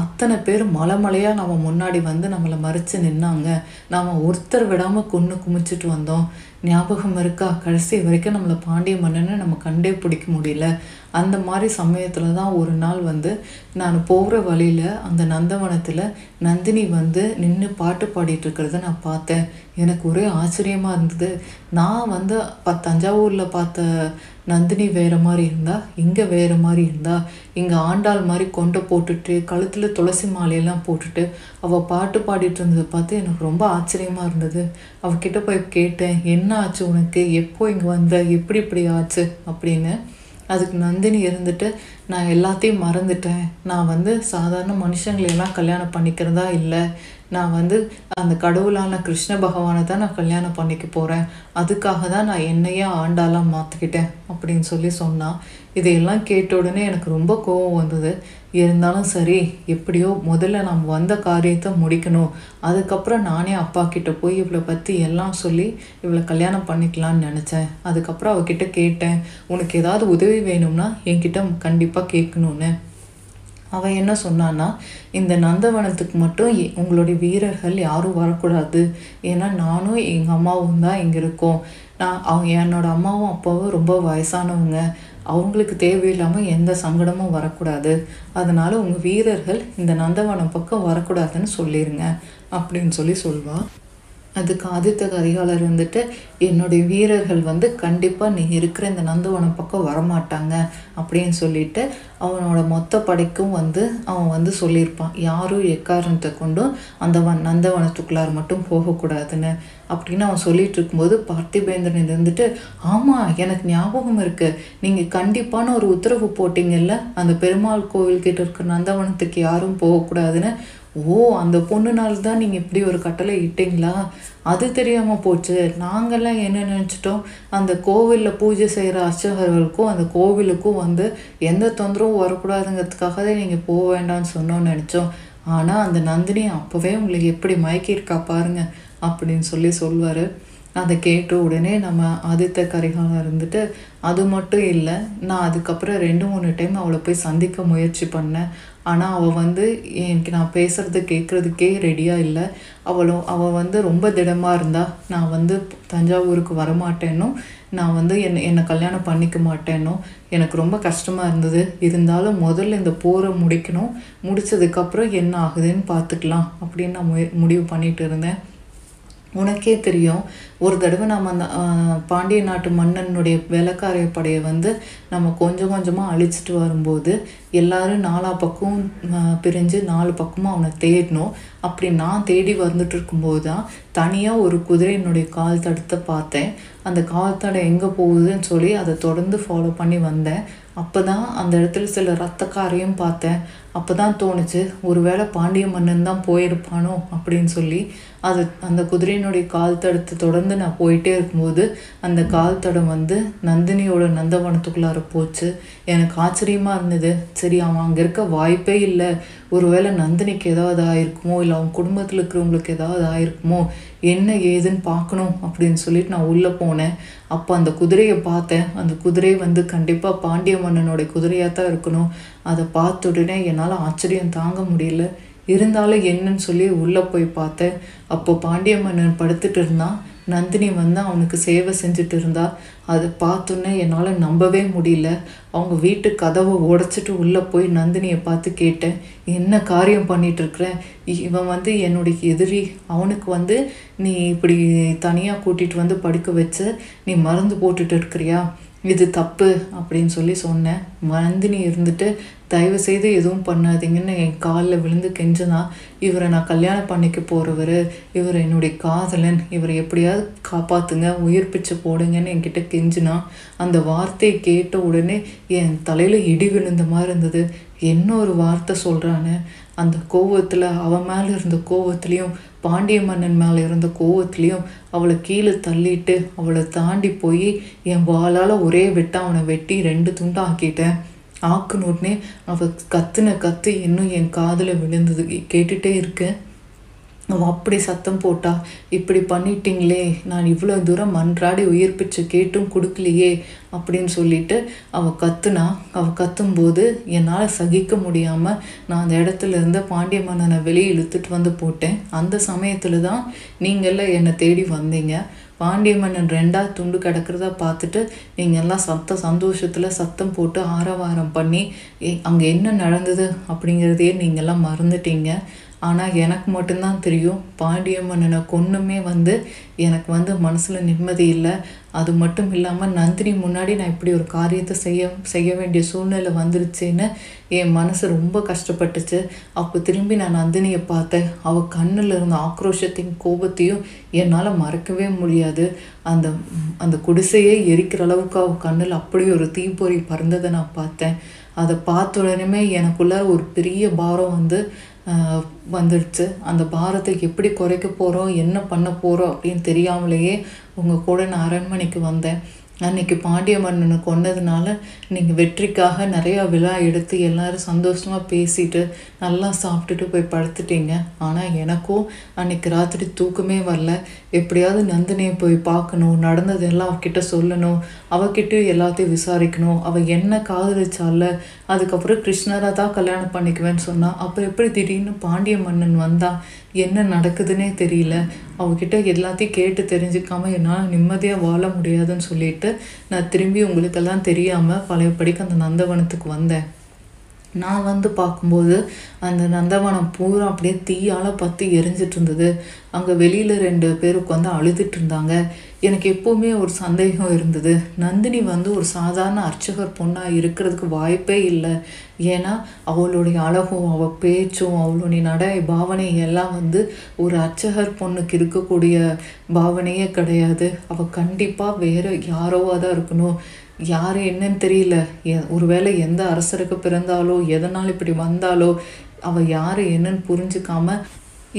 அத்தனை பேர் மலை மலையாக நம்ம முன்னாடி வந்து நம்மளை மறைச்சு நின்னாங்க. நாம் ஒருத்தர் விடாமல் கொன்று குமிச்சிட்டு வந்தோம். ஞாபகம் இருக்கா? கடைசி வரைக்கும் நம்மளை பாண்டிய மன்னனை நம்ம கண்டே பிடிக்க முடியல. அந்த மாதிரி சமயத்தில் தான் ஒரு நாள் வந்து நான் போகிற வழியில் அந்த நந்தவனத்தில் நந்தினி வந்து நின்று பாட்டு பாடிட்டு இருக்கிறத நான் பார்த்தேன். எனக்கு ஒரே ஆச்சரியமாக இருந்தது. நான் வந்து ப தஞ்சாவூரில் பார்த்த நந்தினி வேறு மாதிரி இருந்தா இங்கே வேறு மாதிரி இருந்தா இங்கே ஆண்டாள் மாதிரி கொண்டை போட்டுட்டு கழுத்தில் துளசி மாலையெல்லாம் போட்டுட்டு அவள் பாட்டு பாடிட்டு இருந்ததை பார்த்து எனக்கு ரொம்ப ஆச்சரியமாக இருந்தது. அவகிட்ட போய் கேட்டேன் என்ன ஆச்சு உனக்கு? எப்போ இங்கே வந்த? எப்படி இப்படி ஆச்சு? அப்படின்னு. அதுக்கு நந்தினி இருந்துட்டு நான் எல்லாத்தையும் மறந்துட்டேன். நான் வந்து சாதாரண மனுஷங்களையெல்லாம் கல்யாணம் பண்ணிக்கிறதா இல்லை. நான் வந்து அந்த கடவுளான கிருஷ்ண பகவானை தான் நான் கல்யாணம் பண்ணிக்க போகிறேன் அதுக்காக தான் நான் என்னையே ஆண்டாலாம் மாற்றிக்கிட்டேன் அப்படின்னு சொல்லி சொன்னான் இதையெல்லாம் கேட்ட உடனே எனக்கு ரொம்ப கோவம் வந்தது. இருந்தாலும் சரி எப்படியோ முதல்ல நாம் வந்த காரியத்தை முடிக்கணும். அதுக்கப்புறம் நானே அப்பா கிட்ட போய் இவளை பற்றி எல்லாம் சொல்லி இவளை கல்யாணம் பண்ணிக்கலான்னு நினச்சேன். அதுக்கப்புறம் அவகிட்ட கேட்டேன் உனக்கு ஏதாவது உதவி வேணும்னா என்கிட்ட கண்டிப்பாக கேட்கணுன்னு அவன் என்ன சொன்னான்னா இந்த நந்தவனத்துக்கு மட்டும் உங்களுடைய வீரர்கள் யாரும் வரக்கூடாது. ஏன்னா நானும் எங்கள் அம்மாவும் தான் இங்கே இருக்கோம். நான் அவங்க என்னோட அம்மாவும் அப்பாவும் ரொம்ப வயசானவங்க. அவங்களுக்கு தேவையில்லாமல் எந்த சங்கடமும் வரக்கூடாது. அதனால் உங்கள் வீரர்கள் இந்த நந்தவனம் பக்கம் வரக்கூடாதுன்னு சொல்லிடுங்க அப்படின்னு சொல்லி சொல்வா. அதுக்கு ஆதித்த கரிகாலர் வந்துட்டு என்னுடைய வீரர்கள் வந்து கண்டிப்பாக நீ இருக்கிற இந்த நந்தவனம் பக்கம் வரமாட்டாங்க அப்படின்னு சொல்லிட்டு அவனோட மொத்த படைக்கும் வந்து அவன் வந்து சொல்லியிருப்பான் யாரும் எக்காரணத்தை கொண்டும் அந்த வன் நந்தவனத்துக்குள்ளார் மட்டும் போகக்கூடாதுன்னு அப்படின்னு அவன் சொல்லிட்டு இருக்கும்போது பார்த்திபேந்திரன் இருந்துட்டு ஆமாம் எனக்கு ஞாபகம் இருக்குது நீங்கள் கண்டிப்பான ஒரு உத்தரவு போட்டிங்கல்ல அந்த பெருமாள் கோவில்கிட்ட இருக்கிற நந்தவனத்துக்கு யாரும் போகக்கூடாதுன்னு ஓ அந்த பொண்ணுனால தான் நீங்கள் இப்படி ஒரு கட்டளை இட்டிங்களா? அது தெரியாமல் போச்சு. நாங்கள்லாம் என்ன நினச்சிட்டோம்? அந்த கோவிலில் பூஜை செய்கிற அர்ச்சகர்களுக்கும் அந்த கோவிலுக்கும் வந்து எந்த தொந்தரவும் வரக்கூடாதுங்கிறதுக்காக தான் நீங்கள் போக வேண்டாம்னு சொன்னோம்னு நினச்சோம். ஆனால் அந்த நந்தினி அப்போவே உங்களுக்கு எப்படி மயக்கியிருக்கா பாருங்க அப்படின்னு சொல்லி சொல்வார். அதை கேட்ட உடனே நம்ம ஆதித்த கரிகாலம் இருந்துட்டு அது மட்டும் இல்லை நான் அதுக்கப்புறம் ரெண்டு மூணு டைம் அவளை போய் சந்திக்க முயற்சி பண்ணேன். ஆனால் அவள் வந்து எனக்கு நான் பேசுகிறத கேட்குறதுக்கே ரெடியாக இல்லை. அவளும் அவள் வந்து ரொம்ப திடமாக இருந்தா நான் வந்து தஞ்சாவூருக்கு வரமாட்டேன்னும் நான் வந்து என்னை என்னை கல்யாணம் பண்ணிக்க மாட்டேன்னும் எனக்கு ரொம்ப கஷ்டமாக இருந்தது. இருந்தாலும் முதல்ல இந்த போரை முடிக்கணும். முடித்ததுக்கப்புறம் என்ன ஆகுதுன்னு பார்த்துக்கலாம் அப்படின்னு நான் முடிவு பண்ணிகிட்டு இருந்தேன். உனக்கே தெரியும். ஒரு தடவை நம்ம அந்த பாண்டிய நாட்டு மன்னனுடைய வேலைக்காரிய படையை வந்து நம்ம கொஞ்சம் கொஞ்சமாக அழிச்சிட்டு வரும்போது எல்லாரும் நாலா பக்கம் பிரிஞ்சு நாலு பக்கமும் அவனை தேடணும். அப்படி நான் தேடி வந்துட்டு இருக்கும்போது தான் தனியாக ஒரு குதிரையினுடைய கால் தடத்தை பார்த்தேன். அந்த கால் தடை எங்கே போகுதுன்னு சொல்லி அதை தொடர்ந்து ஃபாலோ பண்ணி வந்தேன். அப்போ தான் அந்த இடத்துல சில ரத்தக்காரையும் பார்த்தேன். அப்போ தான் தோணுச்சு ஒருவேளை பாண்டிய மன்னன் தான் போயிருப்பானோ அப்படின்னு சொல்லி அது அந்த குதிரையினுடைய கால் தடத்தை தொடர்ந்து நான் போயிட்டே இருக்கும்போது அந்த கால் தடம் வந்து நந்தினியோட நந்தவனத்துக்குள்ளார போச்சு. எனக்கு ஆச்சரியமாக இருந்தது. சரி அவன் அங்கே இருக்க வாய்ப்பே இல்லை. ஒருவேளை நந்தினிக்கு ஏதாவது ஆயிருக்குமோ இல்லை அவன் குடும்பத்தில் இருக்கிறவங்களுக்கு ஏதாவது ஆயிருக்குமோ என்ன ஏதுன்னு பார்க்கணும் அப்படின்னு சொல்லிட்டு நான் உள்ளே போனேன். அப்போ அந்த குதிரையை பார்த்தேன். அந்த குதிரை வந்து கண்டிப்பாக பாண்டிய மன்னனோட குதிரையாக தான் இருக்கணும். அதை பார்த்த உடனே என்னால் ஆச்சரியம் தாங்க முடியல. இருந்தாலும் என்னன்னு சொல்லி உள்ளே போய் பார்த்தேன். அப்போ பாண்டிய மன்னன் படுத்துட்டு இருந்தான் நந்தினி வந்து அவனுக்கு சேவை செஞ்சுட்டு இருந்தா. அதை பார்த்தோன்னே என்னால் நம்பவே முடியல. அவங்க வீட்டு கதவை உடைச்சிட்டு உள்ளே போய் நந்தினியை பார்த்து கேட்டேன். என்ன காரியம் பண்ணிகிட்ருக்குறேன் இவன் வந்து என்னுடைய எதிரி. அவனுக்கு வந்து நீ இப்படி தனியாக கூட்டிகிட்டு வந்து படுக்க வச்சு நீ மருந்து போட்டுட்டு இருக்கிறியா? இது தப்பு அப்படின்னு சொல்லி சொன்னேன். நந்தினி இருந்துட்டு தயவு செய்து எதுவும் பண்ணாதீங்கன்னு என் காலில் விழுந்து கெஞ்சினா இவரை நான் கல்யாணம் பண்ணிக்க போகிறவர் இவர் என்னுடைய காதலன் இவரை எப்படியாவது காப்பாற்றுங்க உயிர் பிச்சை போடுங்கன்னு என்கிட்ட கெஞ்சினா அந்த வார்த்தையை கேட்ட உடனே என் தலையில் இடி விழுந்த மாதிரி இருந்தது. என்ன ஒரு வார்த்தை சொல்கிறான்னு அந்த கோவத்தில் அவன் மேலே இருந்த கோவத்துலேயும் பாண்டிய மன்னன் மேலே இருந்த கோவத்துலேயும் அவளை கீழே தள்ளிட்டு அவளை தாண்டி போய் என் வாளால் ஒரே வெட்ட அவனை வெட்டி ரெண்டு துண்டாக்கிட்டேன். ஆக்குன உடனே அவள் கத்துன கத்து இன்னும் என் காதில் விழுந்தது. கேட்டுட்டே இருக்கேன் அவள் அப்படி சத்தம் போட்டா இப்படி பண்ணிட்டீங்களே நான் இவ்வளோ தூரம் மன்றாடி உயிர் பிச்சை கேட்டும் கொடுக்கலையே அப்படின்னு சொல்லிட்டு அவள் கத்துனா. அவள் கத்தும்போது என்னால் சகிக்க முடியாமல் நான் அந்த இடத்துல இருந்த பாண்டிய மன்னனை வெளியே இழுத்துட்டு வந்து போட்டேன். அந்த சமயத்தில் தான் நீங்கள்லாம் என்னை தேடி வந்தீங்க. பாண்டிய மன்னன் ரெண்டாக துண்டு கிடக்கிறதா பார்த்துட்டு நீங்கள் எல்லாம் சத்த சந்தோஷத்தில் சத்தம் போட்டு ஆரவாரம் பண்ணி அங்கே என்ன நடந்தது? அப்படிங்கிறதையே நீங்கள்லாம் மறந்துட்டீங்க. ஆனால் எனக்கு மட்டும்தான் தெரியும் பாண்டிய மன்னனை கொன்னுமே வந்து எனக்கு வந்து மனசில் நிம்மதி இல்லை. அது மட்டும் இல்லாமல் நந்தினி முன்னாடி நான் இப்படி ஒரு காரியத்தை செய்ய செய்ய வேண்டிய சூழ்நிலை வந்துருச்சுன்னு என் மனசு ரொம்ப கஷ்டப்பட்டுச்சு. அப்போ திரும்பி நான் நந்தினியை பார்த்தேன். அவள் கண்ணில் இருந்த ஆக்ரோஷத்தையும் கோபத்தையும் என்னால் மறக்கவே முடியாது. அந்த அந்த குடிசையே எரிக்கிற அளவுக்கு அவள் கண்ணில் அப்படி ஒரு தீப்பொறி பறந்ததை நான் பார்த்தேன். அதை பார்த்த உடனே எனக்குள்ள ஒரு பெரிய பாரம் வந்து வந்துடுச்சு. அந்த பாரத்தை எப்படி குறைக்க போகிறோம் என்ன பண்ண போகிறோம் அப்படின்னு தெரியாமலேயே உங்கள் கூட நான் அரண்மனைக்கு வந்தேன். அன்னைக்கு பாண்டிய மன்னனை கொன்னதுனால நீங்கள் வெற்றிக்காக நிறையா விழா எடுத்து எல்லாரும் சந்தோஷமாக பேசிட்டு நல்லா சாப்பிட்டுட்டு போய் படுத்துட்டீங்க. ஆனால் எனக்கும் அன்னைக்கு ராத்திரி தூக்கமே வரல. எப்படியாவது நந்தினியை போய் பார்க்கணும் நடந்ததெல்லாம் அவகிட்ட சொல்லணும் அவகிட்ட எல்லாத்தையும் விசாரிக்கணும். அவள் என்ன காதலிச்சால? அதுக்கப்புறம் கிருஷ்ணரை தான் கல்யாணம் பண்ணிக்குவேன்னு சொன்னால் அப்புறம் எப்படி திடீர்னு பாண்டிய மன்னன் வந்தா? என்ன நடக்குதுன்னே தெரியல. அவகிட்ட எல்லாத்தையும் கேட்டு தெரிஞ்சுக்காம என்னால் நிம்மதியாக வாழ முடியாதுன்னு சொல்லிட்டு நான் திரும்பி உங்களுக்கெல்லாம் தெரியாமல் பழையபடிக்கு அந்த நந்தவனத்துக்கு வந்தேன். நான் வந்து பார்க்கும்போது அந்த நந்தவனம் பூரா அப்படியே தீயால் பற்றி எரிஞ்சிட்டு இருந்தது. அங்கே வெளியில் ரெண்டு பேர் உட்காந்து அழுதுட்டு இருந்தாங்க. எனக்கு எப்போவுமே ஒரு சந்தேகம் இருந்தது. நந்தினி வந்து ஒரு சாதாரண அர்ச்சகர் பொண்ணாக இருக்கிறதுக்கு வாய்ப்பே இல்லை. ஏன்னா அவளுடைய அழகும் அவள் பேச்சும் அவளுடைய நடை பாவனை எல்லாம் வந்து ஒரு அர்ச்சகர் பொண்ணுக்கு இருக்கக்கூடிய பாவனையே கிடையாது. அவள் கண்டிப்பாக வேற யாரோவாக தான் இருக்கணும். யார் என்னன்னு தெரியல. ஒருவேளை எந்த அரசருக்கு பிறந்தாலோ எதனால் இப்படி வந்தாலோ அவள் யார் என்னன்னு புரிஞ்சுக்காம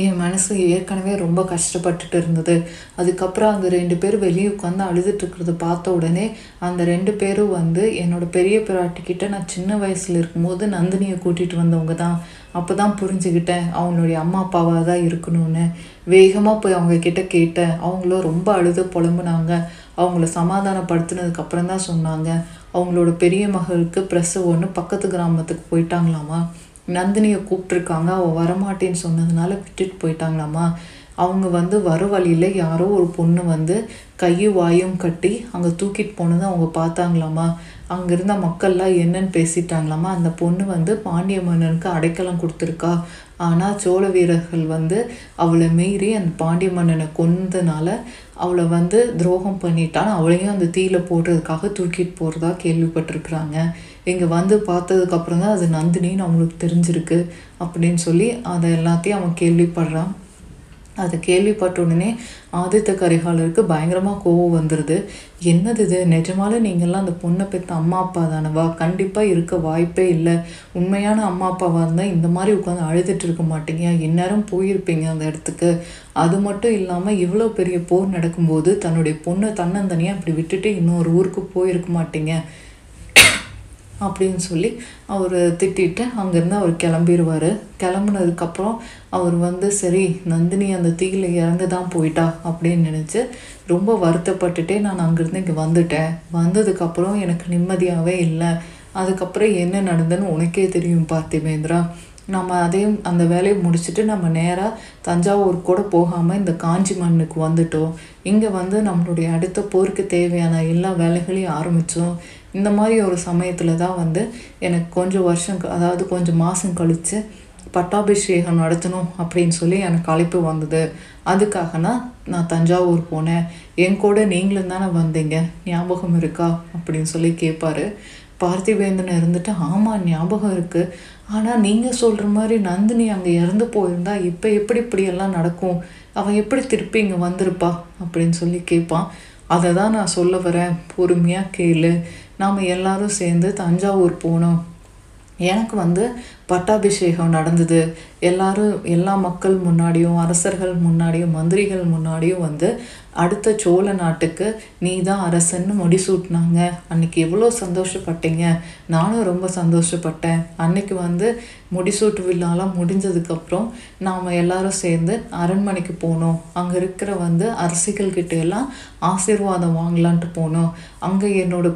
என் மனசு ஏற்கனவே ரொம்ப கஷ்டப்பட்டுட்டு இருந்தது. அதுக்கப்புறம் அந்த ரெண்டு பேர் வெளியே உட்காந்து அழுதுட்டு இருக்கிறத பார்த்த உடனே அந்த ரெண்டு பேரும் வந்து என்னோட பெரிய பிராட்டிக்கிட்ட நான் சின்ன வயசில் இருக்கும்போது நந்தினியை கூட்டிகிட்டு வந்தவங்க தான். அப்போ தான் புரிஞ்சுக்கிட்டேன் அவனுடைய அம்மா அப்பாவாக தான் இருக்கணும்னு. வேகமாக போய் அவங்க கிட்ட கேட்டேன். அவங்களும் ரொம்ப அழுது புலம்புனாங்க. அவங்கள சமாதானப்படுத்தினதுக்கு அப்புறம் தான் சொன்னாங்க. அவங்களோட பெரிய மகளுக்கு பிரசவம்னு பக்கத்து கிராமத்துக்கு போயிட்டாங்களாமா? நந்தினியை கூப்பிட்ருக்காங்க அவள் வரமாட்டேன்னு சொன்னதுனால விட்டுட்டு போயிட்டாங்களாமா? அவங்க வந்து வர வழியில் யாரோ ஒரு பொண்ணு வந்து கையும் வாயும் கட்டி அங்கே தூக்கிட்டு போனதை அவங்க பார்த்தாங்களாமா? அங்கே இருந்த மக்கள்லாம் என்னன்னு பேசிட்டாங்களாமா? அந்த பொண்ணு வந்து பாண்டிய மன்னனுக்கு அடைக்கலம் கொடுத்துருக்கா. ஆனால் சோழ வீரர்கள் வந்து அவளை மீறி அந்த பாண்டிய மன்னனை கொன்னதுனால அவளை வந்து துரோகம் பண்ணிட்டான் அவளையும் அந்த தீயில போடுறதுக்காக தூக்கிட்டு போகிறதா கேள்விப்பட்டிருக்கிறாங்க. இங்கே வந்து பார்த்ததுக்கப்புறம் தான் அது நந்தினின்னு அவங்களுக்கு தெரிஞ்சிருக்கு அப்படின்னு சொல்லி அதை எல்லாத்தையும் அவன் கேள்விப்படுறான். அதை கேள்விப்பட்ட உடனே ஆதித்த கரிகாலருக்கு பயங்கரமாக கோவம் வந்துடுது என்னது இது? நிஜமால நீங்கள்லாம் அந்த பொண்ணை பெற்ற அம்மா அப்பா தானவா? கண்டிப்பாக இருக்க வாய்ப்பே இல்லை. உண்மையான அம்மா அப்பாவாக இருந்தால் இந்த மாதிரி உட்காந்து அழுதுட்டு இருக்க மாட்டீங்க. இந்நேரம் போயிருப்பீங்க அந்த இடத்துக்கு. அது மட்டும் இல்லாமல் இவ்வளோ பெரிய போர் நடக்கும்போது தன்னுடைய பொண்ணை தன்னந்தனியாக அப்படி விட்டுட்டு இன்னொரு ஊருக்கு போயிருக்க மாட்டீங்க. அப்படின்னு சொல்லி அவர் திட்டிட்டு அங்கேருந்து அவர் கிளம்பிடுவார் கிளம்புனதுக்கப்புறம் அவர் வந்து சரி நந்தினி அந்த தீயில் இறந்து தான் போயிட்டா? அப்படின்னு நினச்சி ரொம்ப வருத்தப்பட்டுட்டே நான் அங்கேருந்து இங்கே வந்துட்டேன். வந்ததுக்கப்புறம் எனக்கு நிம்மதியாகவே இல்லை. அதுக்கப்புறம் என்ன நடந்ததுன்னு உனக்கே தெரியும் பார்த்திபேந்திரா. நம்ம அதையும் அந்த வேலையை முடிச்சுட்டு நம்ம நேராக தஞ்சாவூர் கூட போகாமல் இந்த காஞ்சி மண்ணுக்கு வந்துட்டோம். இங்கே வந்து நம்மளுடைய அடுத்த போருக்கு தேவையான எல்லா வேலைகளையும் ஆரம்பித்தோம் இந்த மாதிரி ஒரு சமயத்தில் தான் வந்து எனக்கு கொஞ்சம் வருஷம் அதாவது கொஞ்சம் மாதம் கழித்து பட்டாபிஷேகம் நடத்தணும் அப்படின்னு சொல்லி எனக்கு அழைப்பு வந்தது. அதுக்காகனா நான் தஞ்சாவூர் போனேன். என் கூட நீங்களும் தானே வந்தீங்க? ஞாபகம் இருக்கா? அப்படின்னு சொல்லி கேட்பாரு பார்த்திபேந்தன் இருந்துட்டு ஆமாம் ஞாபகம் இருக்குது ஆனால் நீங்கள் சொல்கிற மாதிரி நந்தினி அங்கே இறந்து போயிருந்தா இப்போ எப்படி இப்படியெல்லாம் நடக்கும்? அவன் எப்படி திருப்பி இங்கே வந்திருப்பா? அப்படின்னு சொல்லி கேட்பான். அதை தான் நான் சொல்ல வரேன். பொறுமையாக கேளு. நாம் எல்லாரும் சேர்ந்து தஞ்சாவூர் போனோம். எனக்கு வந்து பட்டாபிஷேகம் நடந்தது. எல்லாரும் எல்லா மக்கள் முன்னாடியும் அரசர்கள் முன்னாடியும் மந்திரிகள் முன்னாடியும் வந்து அடுத்த சோழ நாட்டுக்கு நீ தான் அரசன்னு முடிசூட்டினாங்க. அன்னைக்கு எவ்வளோ சந்தோஷப்பட்டீங்க? நானும் ரொம்ப சந்தோஷப்பட்டேன். அன்னைக்கு வந்து முடிசூட்டு விழாலாம் முடிஞ்சதுக்கப்புறம் நாம் எல்லாரும் சேர்ந்து அரண்மனைக்கு போனோம். அங்கே இருக்கிற வந்து அரசிகள் கிட்ட எல்லாம் ஆசீர்வாதம் வாங்கலான்ட்டு போனோம். அங்கே என்னோட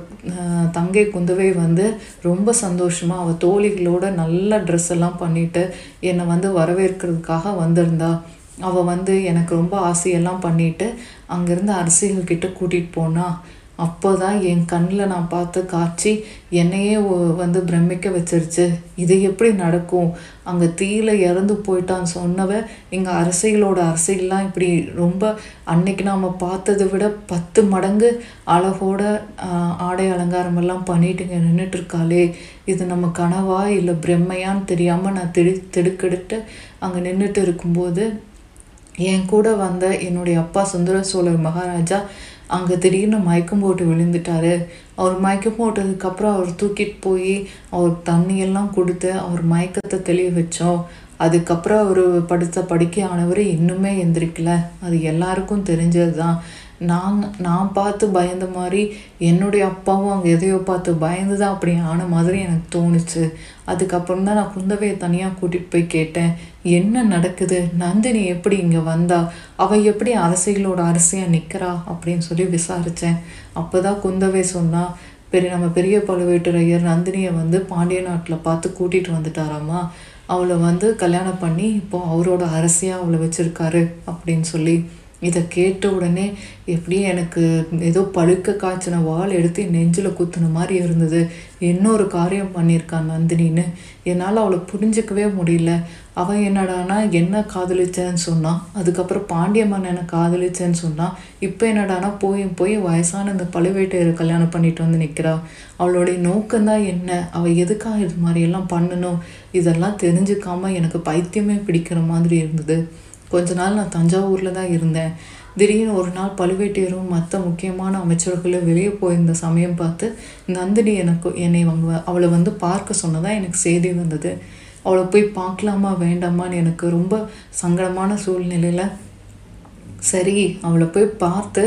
தங்கை குந்தவை வந்து ரொம்ப சந்தோஷமாக அவள் தோழிகளோட நல்ல ட்ரெஸ் எல்லாம் பண்ணிட்டு என்னை வந்து வரவேற்கிறதுக்காக வந்திருந்தா. அவள் வந்து எனக்கு ரொம்ப ஆசையெல்லாம் பண்ணிட்டு அங்கேருந்து அரசிகள்கிட்ட கூட்டிகிட்டு போனா. அப்போ தான் என் கண்ணில் நான் பார்த்த காட்சி என்னையே ஒ- வந்து பிரமிக்க வச்சிருச்சு. இது எப்படி நடக்கும்? அங்கே தீயில இறந்து போயிட்டான்னு சொன்னவ எங்கள் அரசிகளோட அரசியல்லாம் இப்படி ரொம்ப அன்னைக்கு நாம் பார்த்ததை விட பத்து மடங்கு அழகோட ஆடை அலங்காரம் எல்லாம் பண்ணிட்டு இங்கே நின்றுட்டு இருக்காளே இது நம்ம கனவா இல்லை பிரம்மையான்னு தெரியாமல் நான் திடு திடுக்கெடுத்து அங்கே நின்றுட்டு இருக்கும்போது என் கூட வந்த என்னுடைய அப்பா சுந்தர சோழர் மகாராஜா அங்கே திடீர்னு மயக்கம் போட்டு விழுந்துட்டாரு. அவர் மயக்கம் போட்டதுக்கப்புறம் அவர் தூக்கிட்டு போய் அவர் தண்ணியெல்லாம் கொடுத்து அவர் மயக்கத்தை தெளிய வச்சோம். அதுக்கப்புறம் அவர் படுத்த படுக்கையானவர் இன்னுமே எந்திரிக்கல. அது எல்லாருக்கும் தெரிஞ்சது தான் நான் நான் பார்த்து பயந்த மாதிரி என்னுடைய அப்பாவும் அங்கே எதையோ பார்த்து பயந்து தான் அப்படி ஆன மாதிரி எனக்கு தோணுச்சு. அதுக்கப்புறம் தான் நான் குந்தவையை தனியாக கூட்டிகிட்டு போய் கேட்டேன். என்ன நடக்குது? நந்தினி எப்படி இங்கே வந்தா? அவள் எப்படி அரசிகளோட அரசியாக நிற்கிறா அப்படின்னு சொல்லி விசாரித்தேன் அப்போ தான் குந்தவை சொன்னா பெரிய நம்ம பெரிய பழுவேட்டரையர் நந்தினியை வந்து பாண்டிய நாட்டில் பார்த்து கூட்டிகிட்டு வந்துட்டாராமா? அவளை வந்து கல்யாணம் பண்ணி இப்போ அவரோட அரசியாக அவளை வச்சுருக்காரு. அப்படின்னு சொல்லி இதை கேட்ட உடனே எப்படியே எனக்கு ஏதோ பழுக்க காய்ச்சின வாள் எடுத்து நெஞ்சில் குத்துன மாதிரி இருந்தது. இன்னொரு காரியம் பண்ணியிருக்கான் நந்தினின்னு. என்னால் அவளை புரிஞ்சிக்கவே முடியல. அவன் என்னடானா என்ன காதலிச்சேன்னு சொன்னான் அதுக்கப்புறம் பாண்டிய மன்னனை காதலிச்சேன்னு சொன்னான் இப்போ என்னடானா போய் போய் வயசான இந்த பழுவேட்டையரை கல்யாணம் பண்ணிட்டு வந்து நிற்கிறா அவளுடைய நோக்கம்தான் என்ன? அவள் எதுக்காக இது மாதிரியெல்லாம் பண்ணணும்? இதெல்லாம் தெரிஞ்சுக்காம எனக்கு பைத்தியமே பிடிக்கிற மாதிரி இருந்தது. கொஞ்ச நாள் நான் தஞ்சாவூரில் தான் இருந்தேன். திடீர்னு ஒரு நாள் பழுவேட்டையரும் மற்ற முக்கியமான அமைச்சர்களும் வெளியே போயிருந்த சமயம் பார்த்து நந்தினி எனக்கு என்னை அவங்க அவளை வந்து பார்க்க சொன்னதாக எனக்கு செய்தி வந்தது. அவளை போய் பார்க்கலாமா வேண்டாமான்னு எனக்கு ரொம்ப சங்கடமான சூழ்நிலையில் சரி அவளை போய் பார்த்து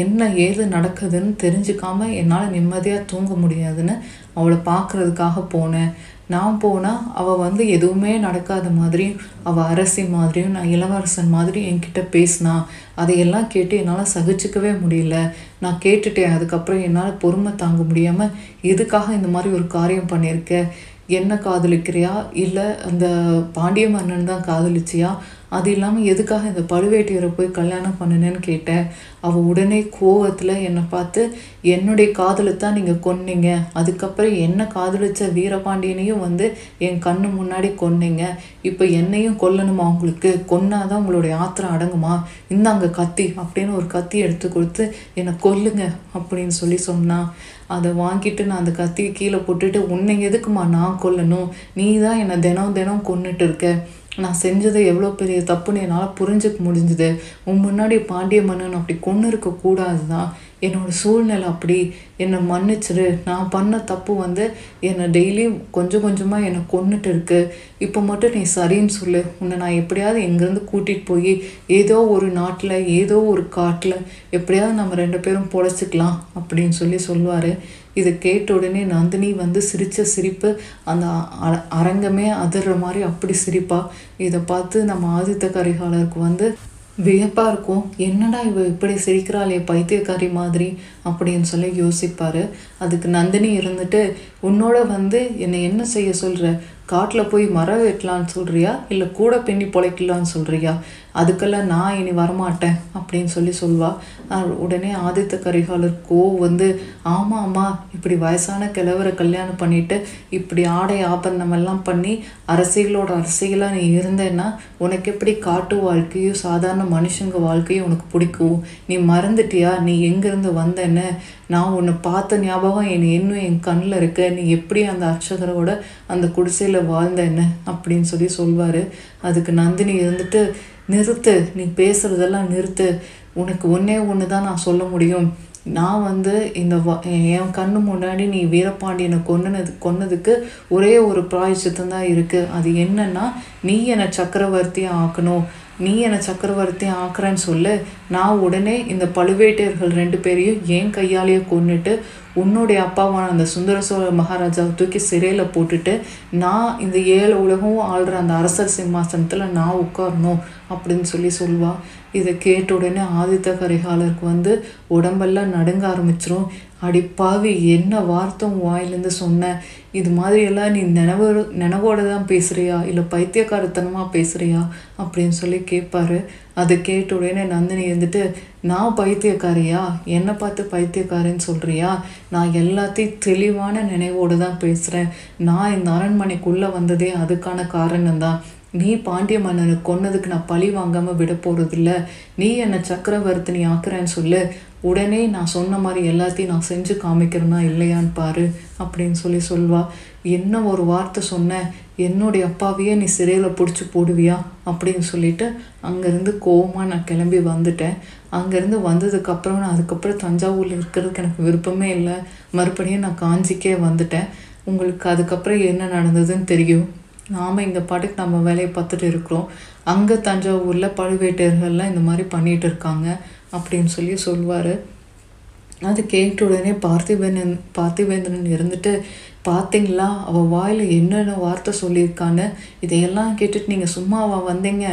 என்ன ஏது நடக்குதுன்னு தெரிஞ்சுக்காம என்னால் நிம்மதியாக தூங்க முடியாதுன்னு அவளை பார்க்குறதுக்காக போனேன். நான் போனால் அவள் வந்து எதுவுமே நடக்காத மாதிரியும் அவள் அரசி மாதிரியும் நான் இளவரசன் மாதிரி என்கிட்ட பேசினா அதையெல்லாம் கேட்டு என்னால் சகிச்சுக்கவே முடியல. நான் கேட்டுட்டேன் அதுக்கப்புறம் என்னால் பொறுமை தாங்க முடியாமல் எதுக்காக இந்த மாதிரி ஒரு காரியம் பண்ணியிருக்கேன் என்ன காதலிக்கிறியா? இல்லை அந்த பாண்டிய மன்னன் தான் காதலிச்சியா? அது இல்லாமல் எதுக்காக இந்த பழுவேட்டையரை போய் கல்யாணம் பண்ணினேன்னு கேட்டேன் அவள் உடனே கோவத்தில் என்னை பார்த்து என்னுடைய காதலை தான் நீங்கள் கொன்னீங்க. அதுக்கப்புறம் என்னை காதலிச்ச வீரபாண்டியனையும் வந்து என் கண்ணு முன்னாடி கொன்னீங்க. இப்போ என்னையும் கொல்லணுமா உங்களுக்கு? கொன்னாதான் உங்களுடைய ஆத்திரம் அடங்குமா? இந்தாங்க கத்தி அப்படின்னு ஒரு கத்தி எடுத்து கொடுத்து என்னை கொல்லுங்க அப்படின்னு சொல்லி சொன்னான் அதை வாங்கிட்டு நான் அந்த கத்தியை கீழே போட்டுட்டு உன்னை எதுக்குமா நான் கொல்லணும்? நீ தான் என்னை தினம் தினம் கொன்னுட்டு இருக்க. நான் செஞ்சது எவ்வளோ பெரிய தப்புன்னு என்னால் புரிஞ்சுக்க முடிஞ்சுது. உன் முன்னாடி பாண்டிய மன்னன் அப்படி கொன்று இருக்கக்கூடாது தான் என்னோட சூழ்நிலை அப்படி என்னை மன்னிச்சிரு. நான் பண்ண தப்பு வந்து என்னை டெய்லியும் கொஞ்சம் கொஞ்சமாக என்னை கொண்டுட்டு இருக்கு. இப்போ மட்டும் நீ சரின்னு சொல்லு. உன்னை நான் எப்படியாவது எங்கேருந்து கூட்டிகிட்டு போய் ஏதோ ஒரு நாட்டில் ஏதோ ஒரு காட்டில் எப்படியாவது நம்ம ரெண்டு பேரும் பொழைச்சிக்கலாம் அப்படின்னு சொல்லி சொல்லுவார். இதை கேட்ட உடனே நந்தினி வந்து சிரித்த சிரிப்பு அந்த அ- அரங்கமே அதிர்ற மாதிரி அப்படி சிரிப்பா. இதை பார்த்து நம்ம ஆதித்த கரிகாலருக்கு வந்து வியப்பாக இருக்கும். என்னடா இவ இப்படி சிரிக்கிறாளே பைத்தியக்காரி மாதிரி. அப்படின்னு சொல்லி யோசிப்பார். அதுக்கு நந்தினி இருந்துட்டு உன்னோட வந்து என்னை என்ன செய்ய சொல்கிற காட்டில் போய் மரம் வெட்டலான்னு சொல்கிறியா இல்லை கூட பின்னி பொழைக்கலான்னு சொல்கிறியா அதுக்கெல்லாம் நான் இனி வரமாட்டேன் அப்படின்னு சொல்லி சொல்வாள் உடனே ஆதித்த கரிகாலர் கோ வந்து ஆமாம் ஆமாம் இப்படி வயசான கிழவரை கல்யாணம் பண்ணிட்டு இப்படி ஆடை ஆபந்தமெல்லாம் பண்ணி அரசிகளோட அரசிகளாக நீ இருந்தேன்னா உனக்கு எப்படி காட்டு வாழ்க்கையும் சாதாரண மனுஷங்க வாழ்க்கையும் உனக்கு பிடிக்கும்? நீ மறந்துட்டியா? நீ எங்கேருந்து வந்தேன்னு? என்ன? நான் உன்னை பார்த்த ஞாபகம் என் இன்னும் என் கண்ணில் இருக்க. நீ எப்படி அந்த அர்ச்சகரோட அந்த குடிசையில் வாழ்ந்த என்ன? அப்படின்னு சொல்லி சொல்வார். அதுக்கு நந்தினி இருந்துட்டு நிறுத்து. நீ பேசுகிறதெல்லாம் நிறுத்து. உனக்கு ஒன்றே ஒன்று தான் நான் சொல்ல முடியும். நான் வந்து இந்த வ- என் கண்ணு முன்னாடி நீ வீரபாண்டியனை கொன்னது கொன்னதுக்கு ஒரே ஒரு பிராயச்சித்தம் தான் இருக்குது அது என்னன்னா நீ என்னை சக்கரவர்த்தியாக ஆக்கணும். நீ என்னை சக்கரவர்த்தி ஆக்குறேன்னு சொல்லு. நான் உடனே இந்த பழுவேட்டையர்கள் ரெண்டு பேரையும் ஏன் கையாலேயே கொன்னுட்டு உன்னுடைய அப்பாவான அந்த சுந்தர சோழ மகாராஜாவை தூக்கி சிறையில் போட்டுட்டு நான் இந்த ஏழு உலகம் ஆள்ற அந்த அரசர் சிம்மாசனத்தில் நான் உட்காரணும் அப்படின்னு சொல்லி சொல்லுவாள் இதை கேட்ட உடனே ஆதித்த கரிகாலருக்கு வந்து உடம்பெல்லாம் நடுங்க ஆரம்பிச்சிரும். அடிப்பாவி என்ன வார்த்தை உன் வாயிலேருந்து சொன்ன? இது மாதிரியெல்லாம் நீ நினைவு நினைவோட தான் பேசுகிறியா இல்லை பைத்தியக்காரத்தனமாக பேசுகிறியா அப்படின்னு சொல்லி கேட்பாரு அதை கேட்ட உடனே நந்தினி இருந்துட்டு நான் பைத்தியக்காரியா? என்னை பார்த்து பைத்தியக்காரன்னு சொல்கிறியா நான் எல்லாத்தையும் தெளிவான நினைவோடு தான் பேசுகிறேன் நான் இந்த அரண்மனைக்குள்ளே வந்ததே அதுக்கான காரணம் தான். நீ பாண்டிய மன்னனை கொன்னதுக்கு நான் பழி வாங்காமல் விட போகிறதில்ல நீ என்னை சக்கரவர்த்தினி ஆக்குறேன்னு சொல்லு. உடனே நான் சொன்ன மாதிரி எல்லாத்தையும் நான் செஞ்சு காமிக்கிறேனா இல்லையான்னு பாரு அப்படின்னு சொல்லி சொல்வா. என்ன ஒரு வார்த்தை சொன்ன? என்னுடைய அப்பாவையே நீ சிறையில் பிடிச்சி போடுவியா? அப்படின்னு சொல்லிட்டு அங்கேருந்து கோவமாக நான் கிளம்பி வந்துட்டேன். அங்கேருந்து வந்ததுக்கப்புறம் நான் அதுக்கப்புறம் தஞ்சாவூரில் இருக்கிறதுக்கு எனக்கு விருப்பமே இல்லை. மறுபடியும் நான் காஞ்சிக்கே வந்துட்டேன். உங்களுக்கு அதுக்கப்புறம் என்ன நடந்ததுன்னு தெரியும். நாம் இந்த பாட்டுக்கு நம்ம வேலையை பார்த்துட்டு இருக்கிறோம். அங்கே தஞ்சாவூரில் பழுவேட்டையர்கள்லாம் இந்த மாதிரி பண்ணிகிட்டு இருக்காங்க. அப்படின்னு சொல்லி சொல்லுவார் அது கேட்ட உடனே பார்த்திபேந்தன் பார்த்திபேந்திரன் இருந்துட்டு பார்த்தீங்களா? அவள் வாயில் என்னென்ன வார்த்தை சொல்லியிருக்கான்னு? இதையெல்லாம் கேட்டுட்டு நீங்கள் சும்மாவா வந்தீங்க?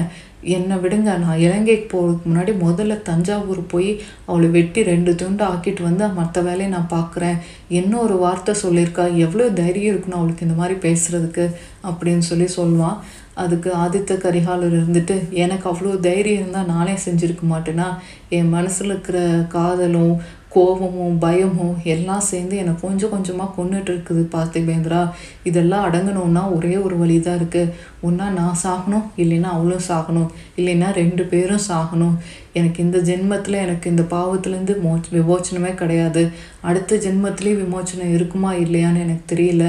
என்னை விடுங்க நான் இலங்கைக்கு போகிறதுக்கு முன்னாடி முதல்ல தஞ்சாவூர் போய் அவளை வெட்டி ரெண்டு துண்டு ஆக்கிட்டு வந்து மற்ற வேலையை நான் பார்க்குறேன் என்ன ஒரு வார்த்தை சொல்லியிருக்கா? எவ்வளோ தைரியம் இருக்கணும் அவளுக்கு இந்த மாதிரி பேசுகிறதுக்கு அப்படின்னு சொல்லி சொல்லுவான் அதுக்கு ஆதித்த கரிகாலர் இருந்துட்டு எனக்கு அவ்வளோ தைரியம் இருந்தால் நானே செஞ்சுருக்க மாட்டேனா? என் மனசில் இருக்கிற காதலும் கோபமும் பயமும் எல்லாம் சேர்ந்து என்னை கொஞ்சம் கொஞ்சமாக கொண்டுட்டு இருக்குது பார்த்திபேந்திரா இதெல்லாம் அடங்கணும்னா ஒரே ஒரு வழி தான் இருக்குது ஒன்றா நான் சாகணும் இல்லைன்னா அவளும் சாகணும் இல்லைன்னா ரெண்டு பேரும் சாகணும். எனக்கு இந்த ஜென்மத்தில் எனக்கு இந்த பாவத்துலேருந்து மோ விமோச்சனமே கிடையாது. அடுத்த ஜென்மத்திலேயே விமோச்சனம் இருக்குமா இல்லையான்னு எனக்கு தெரியல.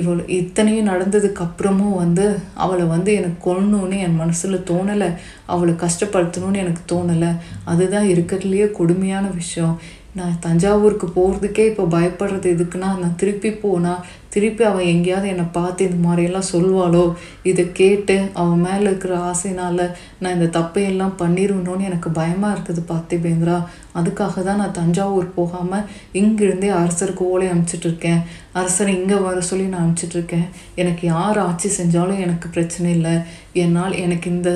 இவள் இத்தனையும் நடந்ததுக்கு அப்புறமும் வந்து அவளை வந்து எனக்கு கொல்லணும்னு என் மனசில் தோணலை. அவளை கஷ்டப்படுத்தணும்னு எனக்கு தோணலை. அதுதான் இருக்கிறதுலையே கொடுமையான விஷயம். நான் தஞ்சாவூருக்கு போகிறதுக்கே இப்போ பயப்படுறது எதுக்குன்னா நான் திருப்பி போனால் திருப்பி அவள் எங்கேயாவது என்னை பார்த்து இந்த மாதிரியெல்லாம் சொல்வாளோ இதை கேட்டு அவன் மேலே இருக்கிற ஆசைனால் நான் இந்த தப்பையெல்லாம் பண்ணிடணும்னு எனக்கு பயமாக இருக்குது பார்த்திபேந்திரா அதுக்காக தான் நான் தஞ்சாவூர் போகாமல் இங்கிருந்தே அரசருக்கு ஓலை அனுப்பிச்சிட்ருக்கேன் அரசரை இங்கே வர சொல்லி நான் அனுப்பிச்சிட்ருக்கேன் எனக்கு யார் ஆட்சி செஞ்சாலும் எனக்கு பிரச்சனை இல்லை. என்னால் எனக்கு இந்த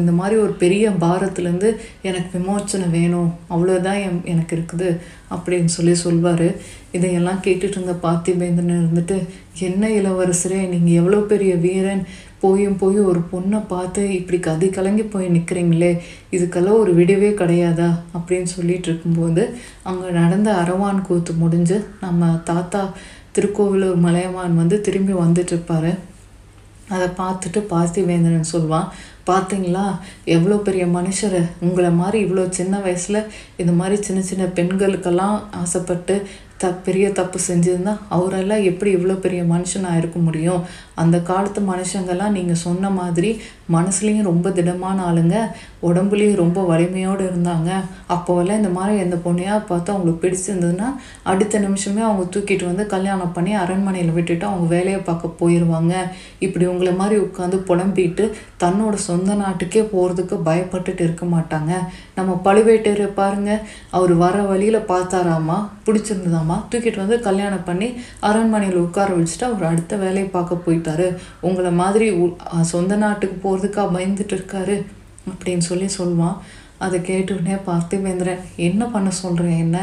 இந்த மாதிரி ஒரு பெரிய பாரத்துலேருந்து எனக்கு விமோச்சனை வேணும். அவ்வளோதான் என் எனக்கு இருக்குது அப்படின்னு சொல்லி சொல்வார். இதையெல்லாம் கேட்டுட்டு இருந்த பார்த்திபேந்திரன் இருந்துட்டு என்ன இளவரசரே நீங்கள் எவ்வளோ பெரிய வீரன்? போயும் போய் ஒரு பொண்ணை பார்த்து இப்படி கதி கலங்கி போய் நிற்கிறீங்களே இதுக்கெல்லாம் ஒரு விடிவே கிடையாதா? அப்படின்னு சொல்லிட்டு இருக்கும்போது அங்கே நடந்த அரவான் கூத்து முடிஞ்சு நம்ம தாத்தா திருக்கோவிலூர் மலையமான் வந்து திரும்பி வந்துட்டு அதை பார்த்துட்டு பார்த்திவேந்திரன் சொல்வான் பார்த்தீங்களா? எவ்வளோ பெரிய மனுஷர். உங்களை மாதிரி இவ்வளோ சின்ன வயசில் இந்த மாதிரி சின்ன சின்ன பெண்களுக்கெல்லாம் ஆசைப்பட்டு த பெரிய தப்பு செஞ்சதுன்னா அவரெல்லாம் எப்படி இவ்வளோ பெரிய மனுஷனாக இருக்க முடியும்? அந்த காலத்து மனுஷங்கள்லாம் நீங்கள் சொன்ன மாதிரி மனசுலேயும் ரொம்ப திடமான ஆளுங்க உடம்புலேயும் ரொம்ப வலிமையோடு இருந்தாங்க. அப்போவெல்லாம் இந்த மாதிரி எந்த பொண்ணையாக பார்த்து அவங்களுக்கு பிடிச்சிருந்ததுன்னா அடுத்த நிமிஷமே அவங்க தூக்கிட்டு வந்து கல்யாணம் பண்ணி அரண்மனையில் விட்டுட்டு அவங்க வேலையை பார்க்க போயிடுவாங்க இப்படி உங்களை மாதிரி உட்காந்து புலம்பிட்டு தன்னோட சொந்த நாட்டுக்கே போகிறதுக்கு பயப்பட்டுட்டு இருக்க மாட்டாங்க. நம்ம பழுவேட்டரை பாருங்க அவர் வர வழியில் பார்த்தாராமா பிடிச்சிருந்ததாமா தூக்கிட்டு வந்து கல்யாணம் பண்ணி அரண்மனையில் உட்கார வச்சுட்டு அவர் அடுத்த வேலையை பார்க்க போய் போயிட்டாரு உங்களை மாதிரி சொந்த நாட்டுக்கு போகிறதுக்கா பயந்துட்டு இருக்காரு அப்படின்னு சொல்லி சொல்லுவான். அதை கேட்டுடனே பார்த்திபேந்திரன் என்ன பண்ண சொல்கிறேன் என்ன?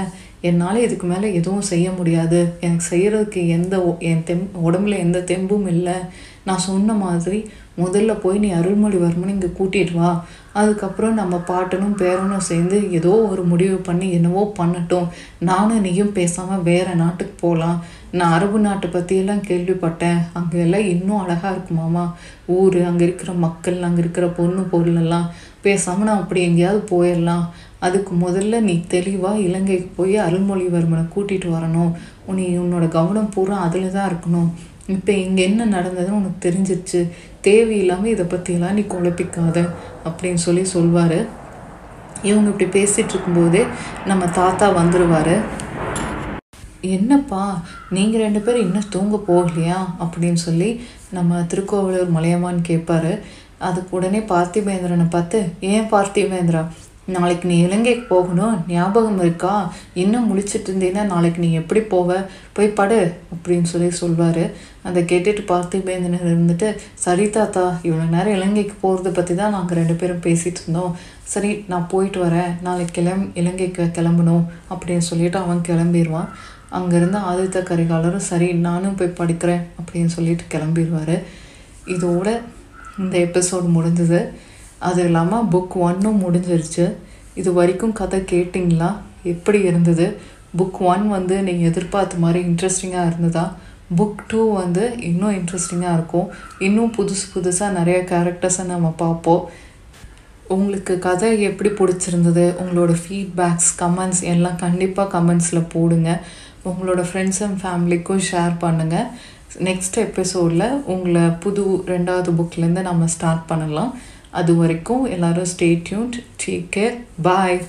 என்னால் இதுக்கு மேலே எதுவும் செய்ய முடியாது. எனக்கு செய்கிறதுக்கு எந்த என் தெம் உடம்புல எந்த தெம்பும் இல்லை. நான் சொன்ன மாதிரி முதல்ல போய் நீ அருள்மொழிவர்மன் இங்கே கூட்டிகிட்டு வா. அதுக்கப்புறம் நம்ம பாட்டனும் பேரனும் சேர்ந்து ஏதோ ஒரு முடிவு பண்ணி என்னவோ பண்ணட்டும். நானும் நீயும் பேசாமல் வேறு நாட்டுக்கு போகலாம் நான் அரபு நாட்டை பற்றியெல்லாம் கேள்விப்பட்டேன். அங்கே எல்லாம் இன்னும் அழகாக இருக்குமாமா ஊர் அங்கே இருக்கிற மக்கள் அங்கே இருக்கிற பொண்ணு பொருளெல்லாம் பேசாமல் நான் அப்படி எங்கேயாவது போயிடலாம் அதுக்கு முதல்ல நீ தெளிவாக இலங்கைக்கு போய் அருள்மொழிவர்மனை கூட்டிகிட்டு வரணும். உன்னை உன்னோட கவனம் பூரா அதில் தான் இருக்கணும். இப்போ இங்கே என்ன நடந்ததுன்னு உனக்கு தெரிஞ்சிருச்சு. தேவையில்லாமல் இதை பற்றியெல்லாம் நீ குழப்பிக்காத அப்படின்னு சொல்லி சொல்வார். இவங்க இப்படி பேசிகிட்டு இருக்கும்போதே நம்ம தாத்தா வந்துடுவார் என்னப்பா நீங்கள் ரெண்டு பேரும் இன்னும் தூங்க போகலையா? அப்படின்னு சொல்லி நம்ம திருக்கோவிலூர் மலையமான்னு கேட்பாரு அதுக்கு உடனே பார்த்திபேந்திரனை பார்த்து ஏன் பார்த்திபேந்திரா நாளைக்கு நீ இலங்கைக்கு போகணும்? ஞாபகம் இருக்கா? இன்னும் முழிச்சிட்டு இருந்தீங்கன்னா நாளைக்கு நீ எப்படி போவ? போய் படு அப்படின்னு சொல்லி சொல்வார். அதை கேட்டுட்டு பார்த்திபேந்திரன் இருந்துட்டு சரி தாத்தா இவ்வளோ நேரம் இலங்கைக்கு போகிறத பற்றி தான் நாங்கள் ரெண்டு பேரும் பேசிகிட்டு இருந்தோம். சரி நான் போயிட்டு வரேன். நாளைக்கு கிளம் இலங்கைக்கு கிளம்பணும் அப்படின்னு சொல்லிட்டு அவன் கிளம்பிடுவான் அங்கேருந்து ஆதித்த கரிகாலரும் சரி நானும் போய் படிக்கிறேன் அப்படின்னு சொல்லிட்டு கிளம்பிடுவார். இதோட இந்த எபிசோட் முடிஞ்சது. அது இல்லாமல் புக் ஒன்னும் முடிஞ்சிருச்சு. இது வரைக்கும் கதை கேட்டிங்களா? எப்படி இருந்தது? புக் ஒன் வந்து நீங்கள் எதிர்பார்த்த மாதிரி இன்ட்ரெஸ்டிங்காக இருந்ததா? புக் டூ வந்து இன்னும் இன்ட்ரெஸ்டிங்காக இருக்கும். இன்னும் புதுசு புதுசாக நிறைய கேரக்டர்ஸை நம்ம பார்ப்போம். உங்களுக்கு கதை எப்படி பிடிச்சிருந்தது? உங்களோட ஃபீட்பேக்ஸ் கமெண்ட்ஸ் எல்லாம் கண்டிப்பாக கமெண்ட்ஸில் போடுங்க. உங்களோட ஃப்ரெண்ட்ஸ் அண்ட் ஃபேமிலிக்கும் ஷேர் பண்ணுங்கள் நெக்ஸ்ட் எபிசோடில் உங்களை புது ரெண்டாவது புக்லேருந்து நம்ம ஸ்டார்ட் பண்ணலாம். அது வரைக்கும் எல்லோரும் stay tuned take care bye